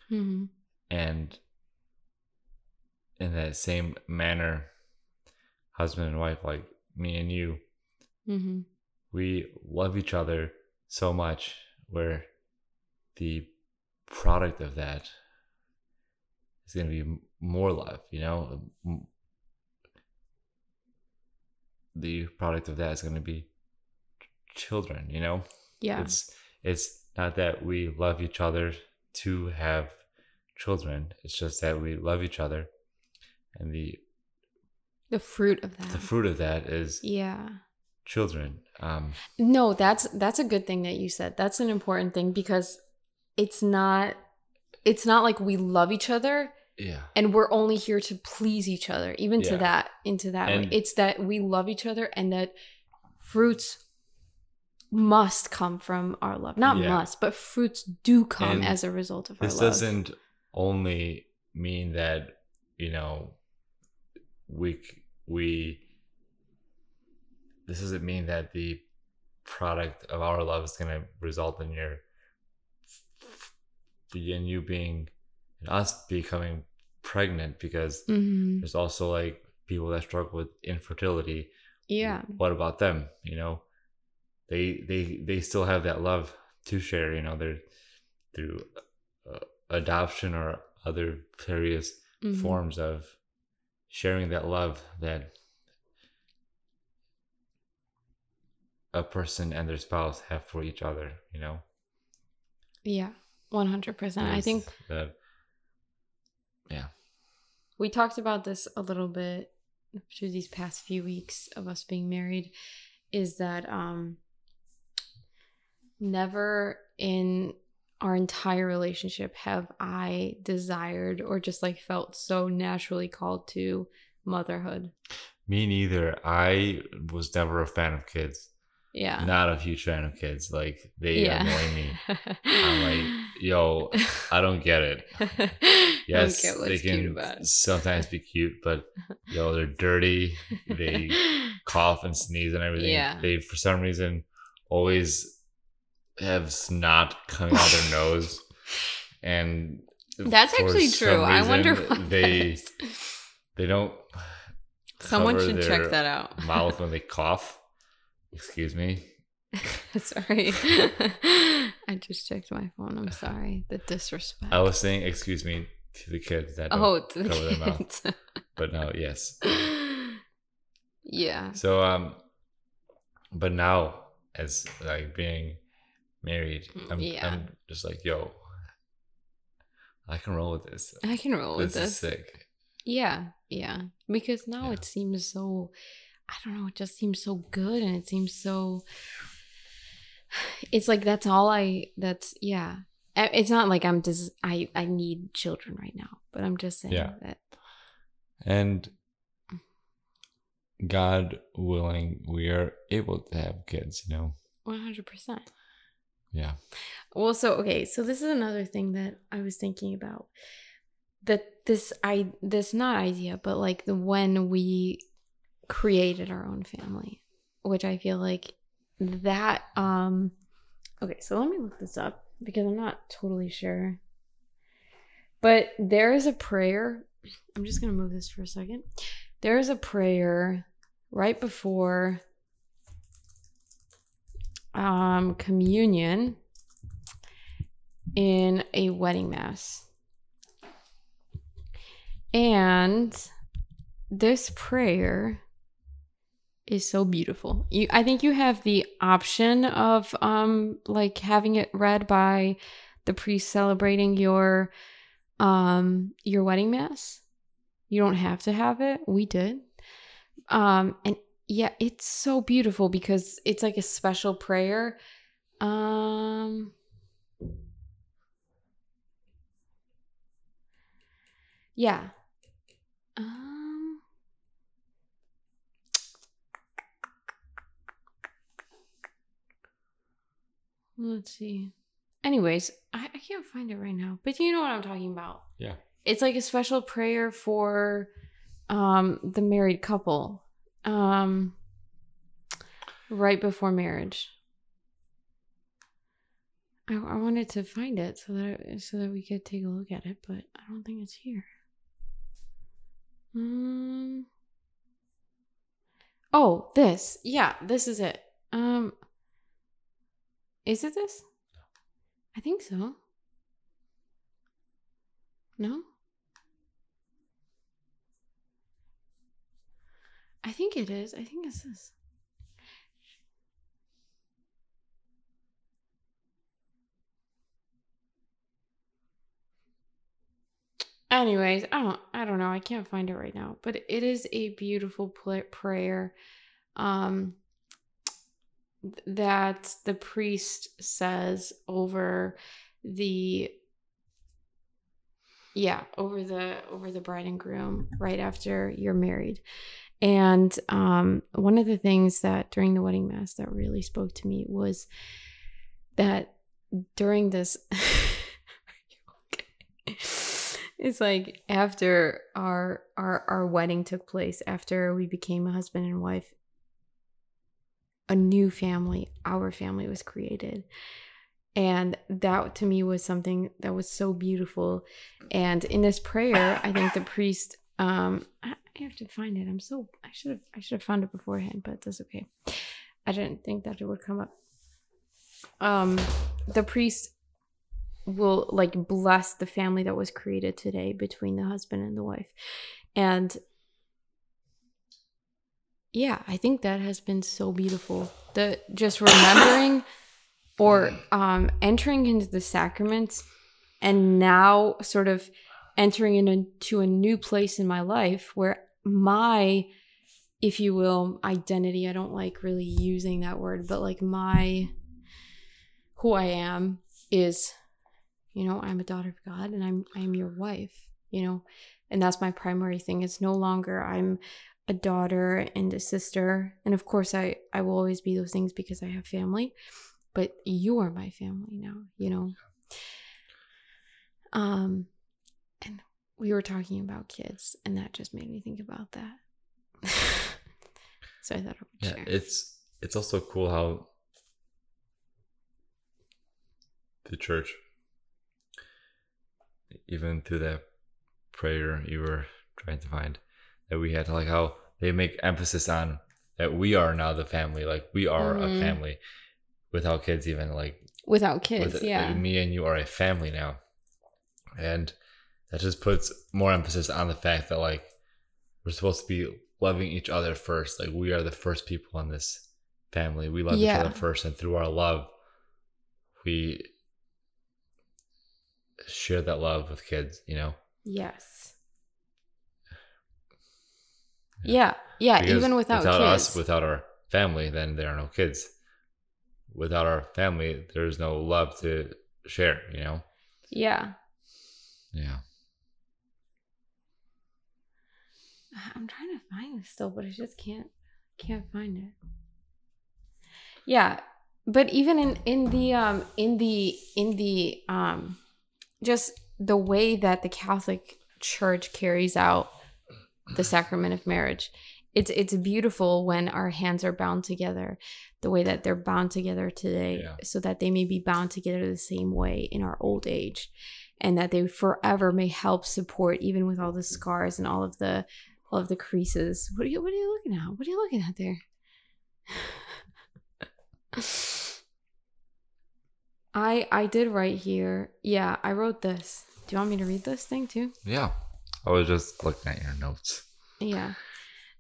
S1: hmm
S2: And in that same manner, husband and wife, like me and you,
S1: hmm
S2: we love each other so much where the product of that is going to be more love, you know? The product of that is going to be children, you know?
S1: Yeah.
S2: It's it's not that we love each other to have children. It's just that we love each other and the
S1: the fruit of that.
S2: the fruit of that is
S1: yeah.
S2: children. Um
S1: No, that's that's a good thing that you said. That's an important thing because it's not it's not like we love each other
S2: yeah.
S1: and we're only here to please each other even to that into that way. It's that we love each other and that fruits must come from our love. Not
S2: Yeah.
S1: must, but fruits do come
S2: And
S1: as a result of our
S2: This doesn't only mean that, you know, we we this doesn't mean that the product of our love is going to result in your in you being in us becoming pregnant because
S1: Mhm.
S2: there's also like people that struggle with infertility
S1: Yeah.
S2: what about them you know they they they still have that love to share you know they're through uh, adoption or other various
S1: Mhm.
S2: forms of sharing that love that a person and their spouse have for each other. You know.
S1: Yeah, one hundred percent. I think.
S2: Yeah.
S1: we talked about this a little bit through these past few weeks of us being married. Is that um never in our entire relationship have I desired or just like felt so naturally called to motherhood.
S2: Me neither. I was never a fan of kids.
S1: Yeah.
S2: Not a huge fan of kids. Like they
S1: Yeah.
S2: annoy me. I'm like, [LAUGHS] yo, I don't get it. [LAUGHS] Yes,
S1: get
S2: they can sometimes be cute, but yo, they're dirty. They [LAUGHS] cough and sneeze and everything.
S1: Yeah.
S2: They for some reason always have snot coming out of their nose, and
S1: That's actually true. I wonder why
S2: they they don't.
S1: Someone should check that out.
S2: Mouth when they cough. Excuse me. [LAUGHS]
S1: sorry. [LAUGHS] I just checked my phone. I'm [SIGHS] sorry. The disrespect.
S2: I was saying excuse me to the kids that
S1: oh, to the
S2: cover their mouth.
S1: kids. [LAUGHS]
S2: But no, yes.
S1: yeah.
S2: So um, but now as like being married, I'm
S1: Yeah.
S2: I'm just like yo, I can roll with this.
S1: I can roll with
S2: This is
S1: this.
S2: sick.
S1: Yeah. Yeah. Because now
S2: Yeah.
S1: it seems so, I don't know, it just seems so good and it seems so, [SIGHS] it's like that's all I, that's, yeah. It's not like I'm just, I, I need children right now, but I'm just saying
S2: Yeah.
S1: that,
S2: And God willing, we are able to have kids. You know.
S1: 100%.
S2: Yeah.
S1: Well, so okay, so this is another thing that I was thinking about. That this I this not idea, but like the when we created our own family, which I feel like that um okay, so let me look this up because I'm not totally sure. But there is a prayer. I'm just going to move this for a second. There is a prayer right before um communion in a wedding mass. And this prayer is so beautiful. You I think you have the option of um like having it read by the priest celebrating your um your wedding mass. You don't have to have it. We did. Um and yeah, it's so beautiful because it's like a special prayer. Um Yeah. Um Let's see. Anyways, I, I can't find it right now. But you know what I'm talking about.
S2: Yeah.
S1: It's like a special prayer for um the married couple. Um right before marriage. I, I wanted to find it so that so that we could take a look at it, but I don't think it's here. Um. Oh, this. Yeah, this is it. Um. Is it this? I think so. No. I think it is. I think it's this. Anyways, I don't I don't know. I can't find it right now, but it is a beautiful prayer um that the priest says over the yeah, over the over the bride and groom right after you're married. And um one of the things that during the wedding mass that really spoke to me was that during this [LAUGHS] it's like after our our our wedding took place after we became a husband and wife a new family our family was created. And that to me was something that was so beautiful. And in this prayer i think the priest um i have to find it. I'm so i should have i should have found it beforehand but that's okay. I didn't think that it would come up. Um the priest will like bless the family that was created today between the husband and the wife. And yeah i think that has been so beautiful. The just remembering or um entering into the sacraments and now sort of entering into a new place in my life where my if you will identity i don't like really using that word but like my who i am is you know i'm a daughter of god and i'm i'm your wife you know? And that's my primary thing. It's no longer i'm a daughter and a sister. And of course i i will always be those things because i have family but you are my family now you know? Um and we were talking about kids and that just made me think about that. [LAUGHS] So i thought i would
S2: Yeah,
S1: share.
S2: it's it's also cool how the church, even through that prayer you were trying to find, that we had like how they make emphasis on that we are now the family, like we are
S1: Mhm.
S2: a family, without kids even like
S1: without kids
S2: with-
S1: yeah.
S2: like, me and you are a family now. And that just puts more emphasis on the fact that like we're supposed to be loving each other first. Like we are the first people in this family. We love
S1: Yeah.
S2: each other first and through our love we share that love with kids you know?
S1: Yes yeah yeah,
S2: Because
S1: even without, kids.
S2: us without our family then there are no kids. Without our family there's no love to share you know?
S1: Yeah.
S2: Yeah. [SIGHS]
S1: I'm trying to find this still, but I just can't can't find it. Yeah, but even in in the um in the in the um just the way that the Catholic Church carries out the sacrament of marriage, it's it's beautiful when our hands are bound together, the way that they're bound together today,
S2: Yeah.
S1: so that they may be bound together the same way in our old age, and that they forever may help support even with all the scars and all of the all of the creases. What are you what are you looking at? What are you looking at there? [SIGHS] I I did write here. Yeah, I wrote this. Do you want me to read this thing too?
S2: Yeah. I was just looking at your notes.
S1: Yeah.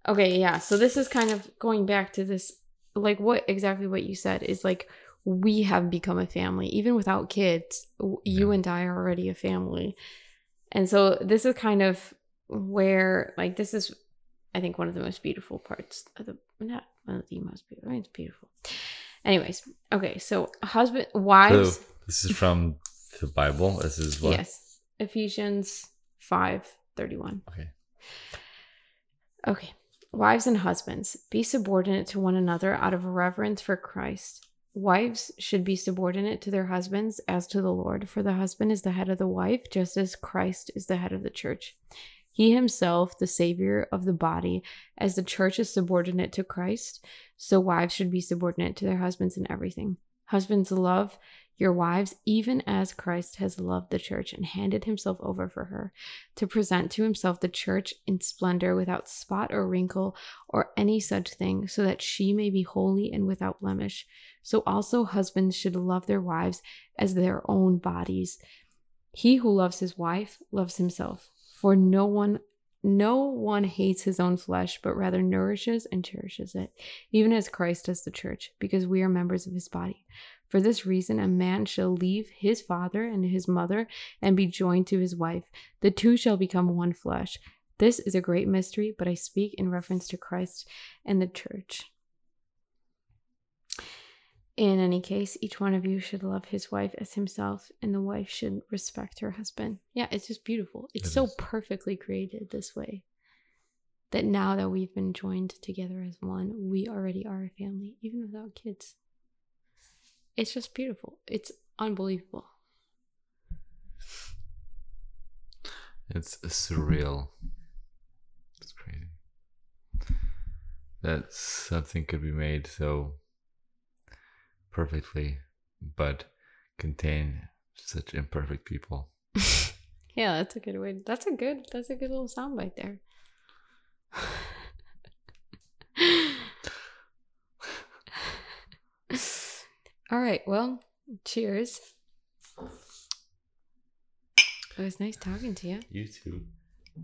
S1: Okay, yeah. So this is kind of going back to this like what exactly what you said is like we have become a family even without kids. You
S2: Yeah.
S1: and I are already a family. And so this is kind of where like this is I think one of the most beautiful parts of the not one of the most beautiful. I mean, it's beautiful. Anyways, okay. So husband wives
S2: So this is from the Bible. This is what?
S1: Yes. Ephesians 5 31.
S2: Okay.
S1: Okay. Wives and husbands, be subordinate to one another out of reverence for Christ. Wives should be subordinate to their husbands as to the Lord, for the husband is the head of the wife, just as Christ is the head of the church. He himself, the Savior of the body, as the church is subordinate to Christ, so wives should be subordinate to their husbands in everything. Husbands, love your wives, even as Christ has loved the church and handed himself over for her, to present to himself the church in splendor without spot or wrinkle or any such thing, so that she may be holy and without blemish. So also husbands should love their wives as their own bodies. He who loves his wife loves himself, for no one no one hates his own flesh, but rather nourishes and cherishes it, even as Christ does the church, because we are members of his body. For this reason, a man shall leave his father and his mother and be joined to his wife. The two shall become one flesh. This is a great mystery, but I speak in reference to Christ and the church. In any case, each one of you should love his wife as himself, and the wife should respect her husband. Yeah, it's just beautiful. It's
S2: It
S1: so
S2: is.
S1: perfectly created this way that now that we've been joined together as one, we already are a family, even without kids. It's just beautiful. It's unbelievable.
S2: It's surreal. It's crazy. That something could be made so perfectly, but contain such imperfect people. [LAUGHS]
S1: Yeah, that's a good way. That's a good. That's a good little soundbite there. [LAUGHS] All right. Well, cheers. It was nice talking to you.
S2: You too.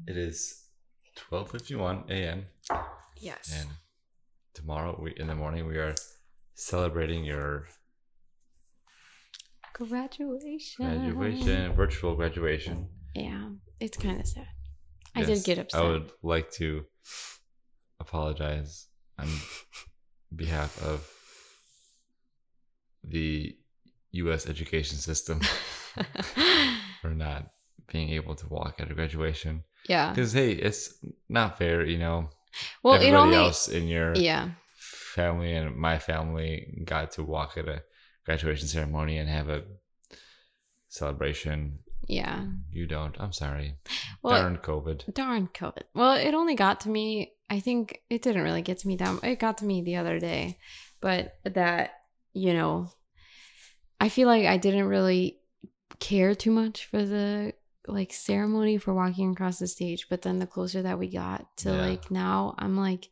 S2: It is twelve fifty one a.m.
S1: Yes.
S2: and tomorrow we in the morning we are celebrating your
S1: Graduation.
S2: graduation, virtual graduation.
S1: Yeah, it's kind of sad. I
S2: Yes,
S1: did get upset.
S2: I would like to apologize on behalf of the U.S. education system [LAUGHS] for not being able to walk at a graduation.
S1: yeah.
S2: Because hey, it's not fair, you know.
S1: Well, it
S2: Everybody
S1: only.
S2: else in your
S1: Yeah.
S2: Family and my family got to walk at a graduation ceremony and have a celebration.
S1: Yeah.
S2: You don't. I'm sorry.
S1: Well,
S2: Darn COVID.
S1: darn COVID. Well, it only got to me. I think it didn't really get to me that. It got to me the other day, but that you know, I feel like I didn't really care too much for the like ceremony for walking across the stage. But then the closer that we got to
S2: Yeah.
S1: like now, I'm like.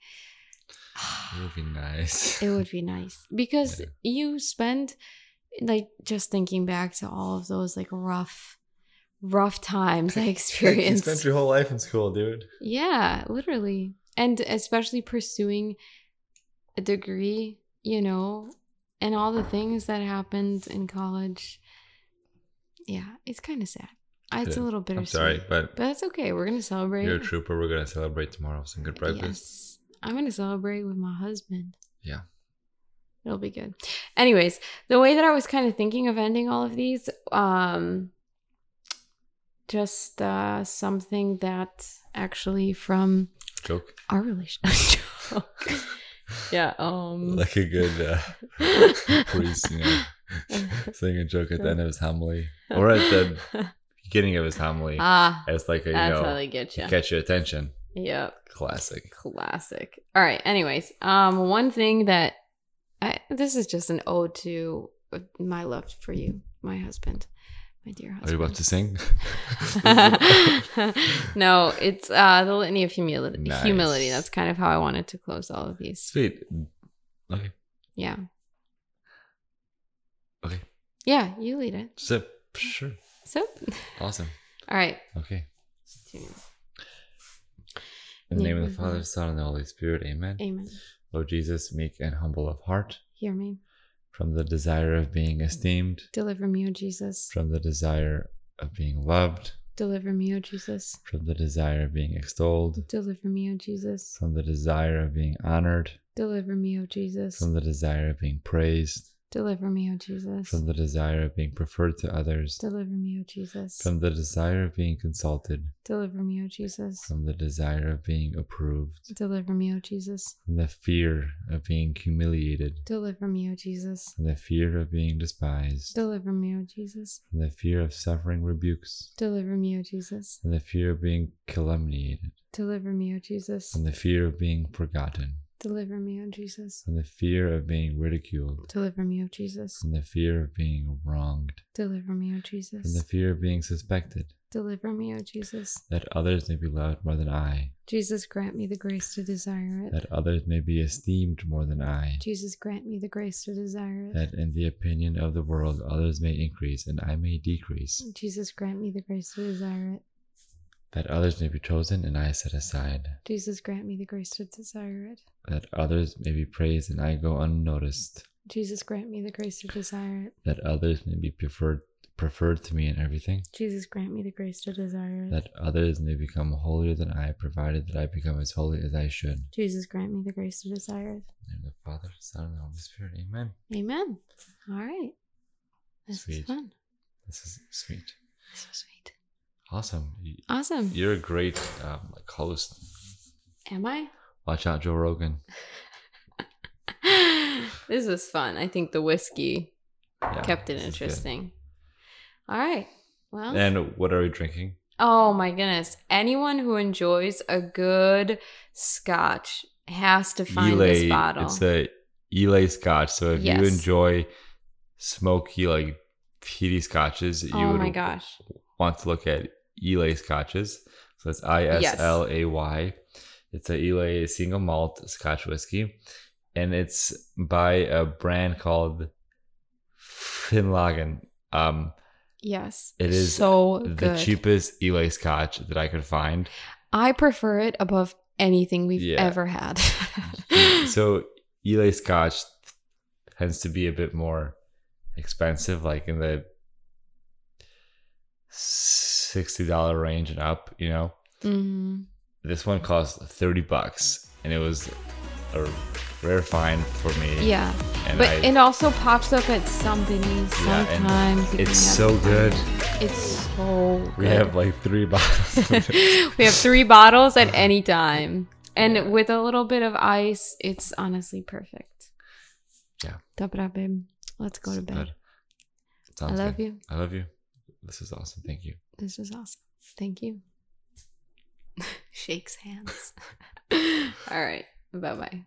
S2: It would be nice.
S1: it would be nice because
S2: Yeah.
S1: you spend like just thinking back to all of those like rough rough times i [LAUGHS]
S2: you
S1: experienced
S2: spent your whole life in school, dude.
S1: yeah literally and especially pursuing a degree you know and all the things that happened in college yeah it's kind of sad Uh, it's a
S2: Good.
S1: little
S2: I'm sorry, but
S1: but that's okay we're gonna celebrate
S2: you're a trooper. We're gonna celebrate tomorrow. Some good breakfast.
S1: Yes. I'm going to celebrate with my husband.
S2: Yeah.
S1: It'll be good. Anyways, the way that I was kind of thinking of ending all of these, um, just uh, something that actually from
S2: Joke.
S1: our relationship. [LAUGHS] yeah. Um.
S2: Like a good uh, [LAUGHS] priest, you know, [LAUGHS] saying a joke at the end of his homily or at the beginning of his homily
S1: ah,
S2: as like a you
S1: that's
S2: know
S1: how they get you.
S2: catch your attention.
S1: Yep.
S2: Classic.
S1: Classic. All right. Anyways, um, one thing that I, this is just an ode to my love for you, my husband, my dear husband.
S2: Are you about to sing? [LAUGHS]
S1: no, it's uh the litany of humility.
S2: Nice.
S1: Humility. That's kind of how I wanted to close all of these.
S2: Sweet. Okay.
S1: Yeah.
S2: Okay.
S1: Yeah. You lead it.
S2: Sip. Sure.
S1: So,
S2: Awesome.
S1: all right.
S2: Okay. In the name of the
S1: mm-hmm.
S2: Father,
S1: God.
S2: Son, and the Holy Spirit. Amen.
S1: Amen.
S2: Lord Jesus, meek and humble of heart,
S1: Hear me.
S2: from the desire of being esteemed,
S1: Deliver me, O Jesus.
S2: from the desire of being loved,
S1: Deliver me, O Jesus.
S2: from the desire of being extolled,
S1: Deliver me, O Jesus.
S2: from the desire of being honored,
S1: Deliver me, O Jesus.
S2: from the desire of being praised,
S1: Deliver me, O Jesus.
S2: from the desire of being preferred to others,
S1: Deliver me, O Jesus.
S2: from the desire of being consulted,
S1: Deliver me, O Jesus.
S2: from the desire of being approved,
S1: Deliver me, O Jesus.
S2: from the fear of being humiliated,
S1: Deliver me, O Jesus.
S2: from the fear of being despised,
S1: Deliver me, O Jesus.
S2: from the fear of suffering rebukes,
S1: Deliver me, O Jesus.
S2: from the fear of being calumniated,
S1: Deliver me, O Jesus.
S2: from the fear of being forgotten,
S1: Deliver me, O Jesus.
S2: from the fear of being ridiculed,
S1: Deliver me, O Jesus.
S2: from the fear of being wronged,
S1: Deliver me, O Jesus.
S2: from the fear of being suspected,
S1: Deliver me, O Jesus.
S2: that others may be loved more than I,
S1: Jesus, grant me the grace to desire it.
S2: that others may be esteemed more than I,
S1: Jesus, grant me the grace to desire it.
S2: that in the opinion of the world others may increase and I may decrease,
S1: Jesus, grant me the grace to desire it.
S2: That others may be chosen and I set aside,
S1: Jesus, grant me the grace to desire it.
S2: that others may be praised and I go unnoticed,
S1: Jesus, grant me the grace to desire it.
S2: that others may be preferred preferred to me in everything,
S1: Jesus, grant me the grace to desire it.
S2: that others may become holier than I, provided that I become as holy as I should.
S1: Jesus, grant me the grace to desire it.
S2: In the name of the Father, Son, and the Holy Spirit. Amen.
S1: Amen. All right. This is
S2: Sweet.
S1: fun.
S2: This is sweet.
S1: So sweet.
S2: Awesome.
S1: Awesome.
S2: You're a great um, like host.
S1: Am I?
S2: Watch out, Joe Rogan. [LAUGHS]
S1: this was fun. I think the whiskey
S2: Yeah,
S1: kept it
S2: this is good.
S1: interesting. All right. Well,
S2: And what are we drinking?
S1: oh my goodness. Anyone who enjoys a good scotch has to find this bottle.
S2: It's a Islay Scotch. So if you enjoy smoky, like peaty scotches, you
S1: oh
S2: would
S1: my gosh.
S2: want to look at Islay Scotches. So it's I S L A Y. It's a Islay single malt Scotch whiskey, and it's by a brand called Finlaggan. Um,
S1: Yes.
S2: It is
S1: so
S2: the
S1: good.
S2: cheapest Islay Scotch that I could find.
S1: I prefer it above anything we've
S2: Yeah.
S1: ever had. [LAUGHS]
S2: so Islay Scotch tends to be a bit more expensive, like in the sixty dollar range and up. You know,
S1: Mm-hmm.
S2: this one cost thirty bucks, and it was a rare find for me.
S1: Yeah.
S2: and
S1: But
S2: I,
S1: it also pops up at somebody's
S2: Yeah,
S1: sometimes. if
S2: it's so good.
S1: time. It's so good.
S2: we have like three [LAUGHS] bottles.
S1: we have three bottles at any [LAUGHS] time. And with a little bit of ice, it's honestly perfect.
S2: Yeah.
S1: It babe. Let's go to bed. I love
S2: good.
S1: you.
S2: I love you. This is awesome. Thank you.
S1: This is awesome. Thank you. [LAUGHS] Shakes hands. [LAUGHS] All right. Bye bye.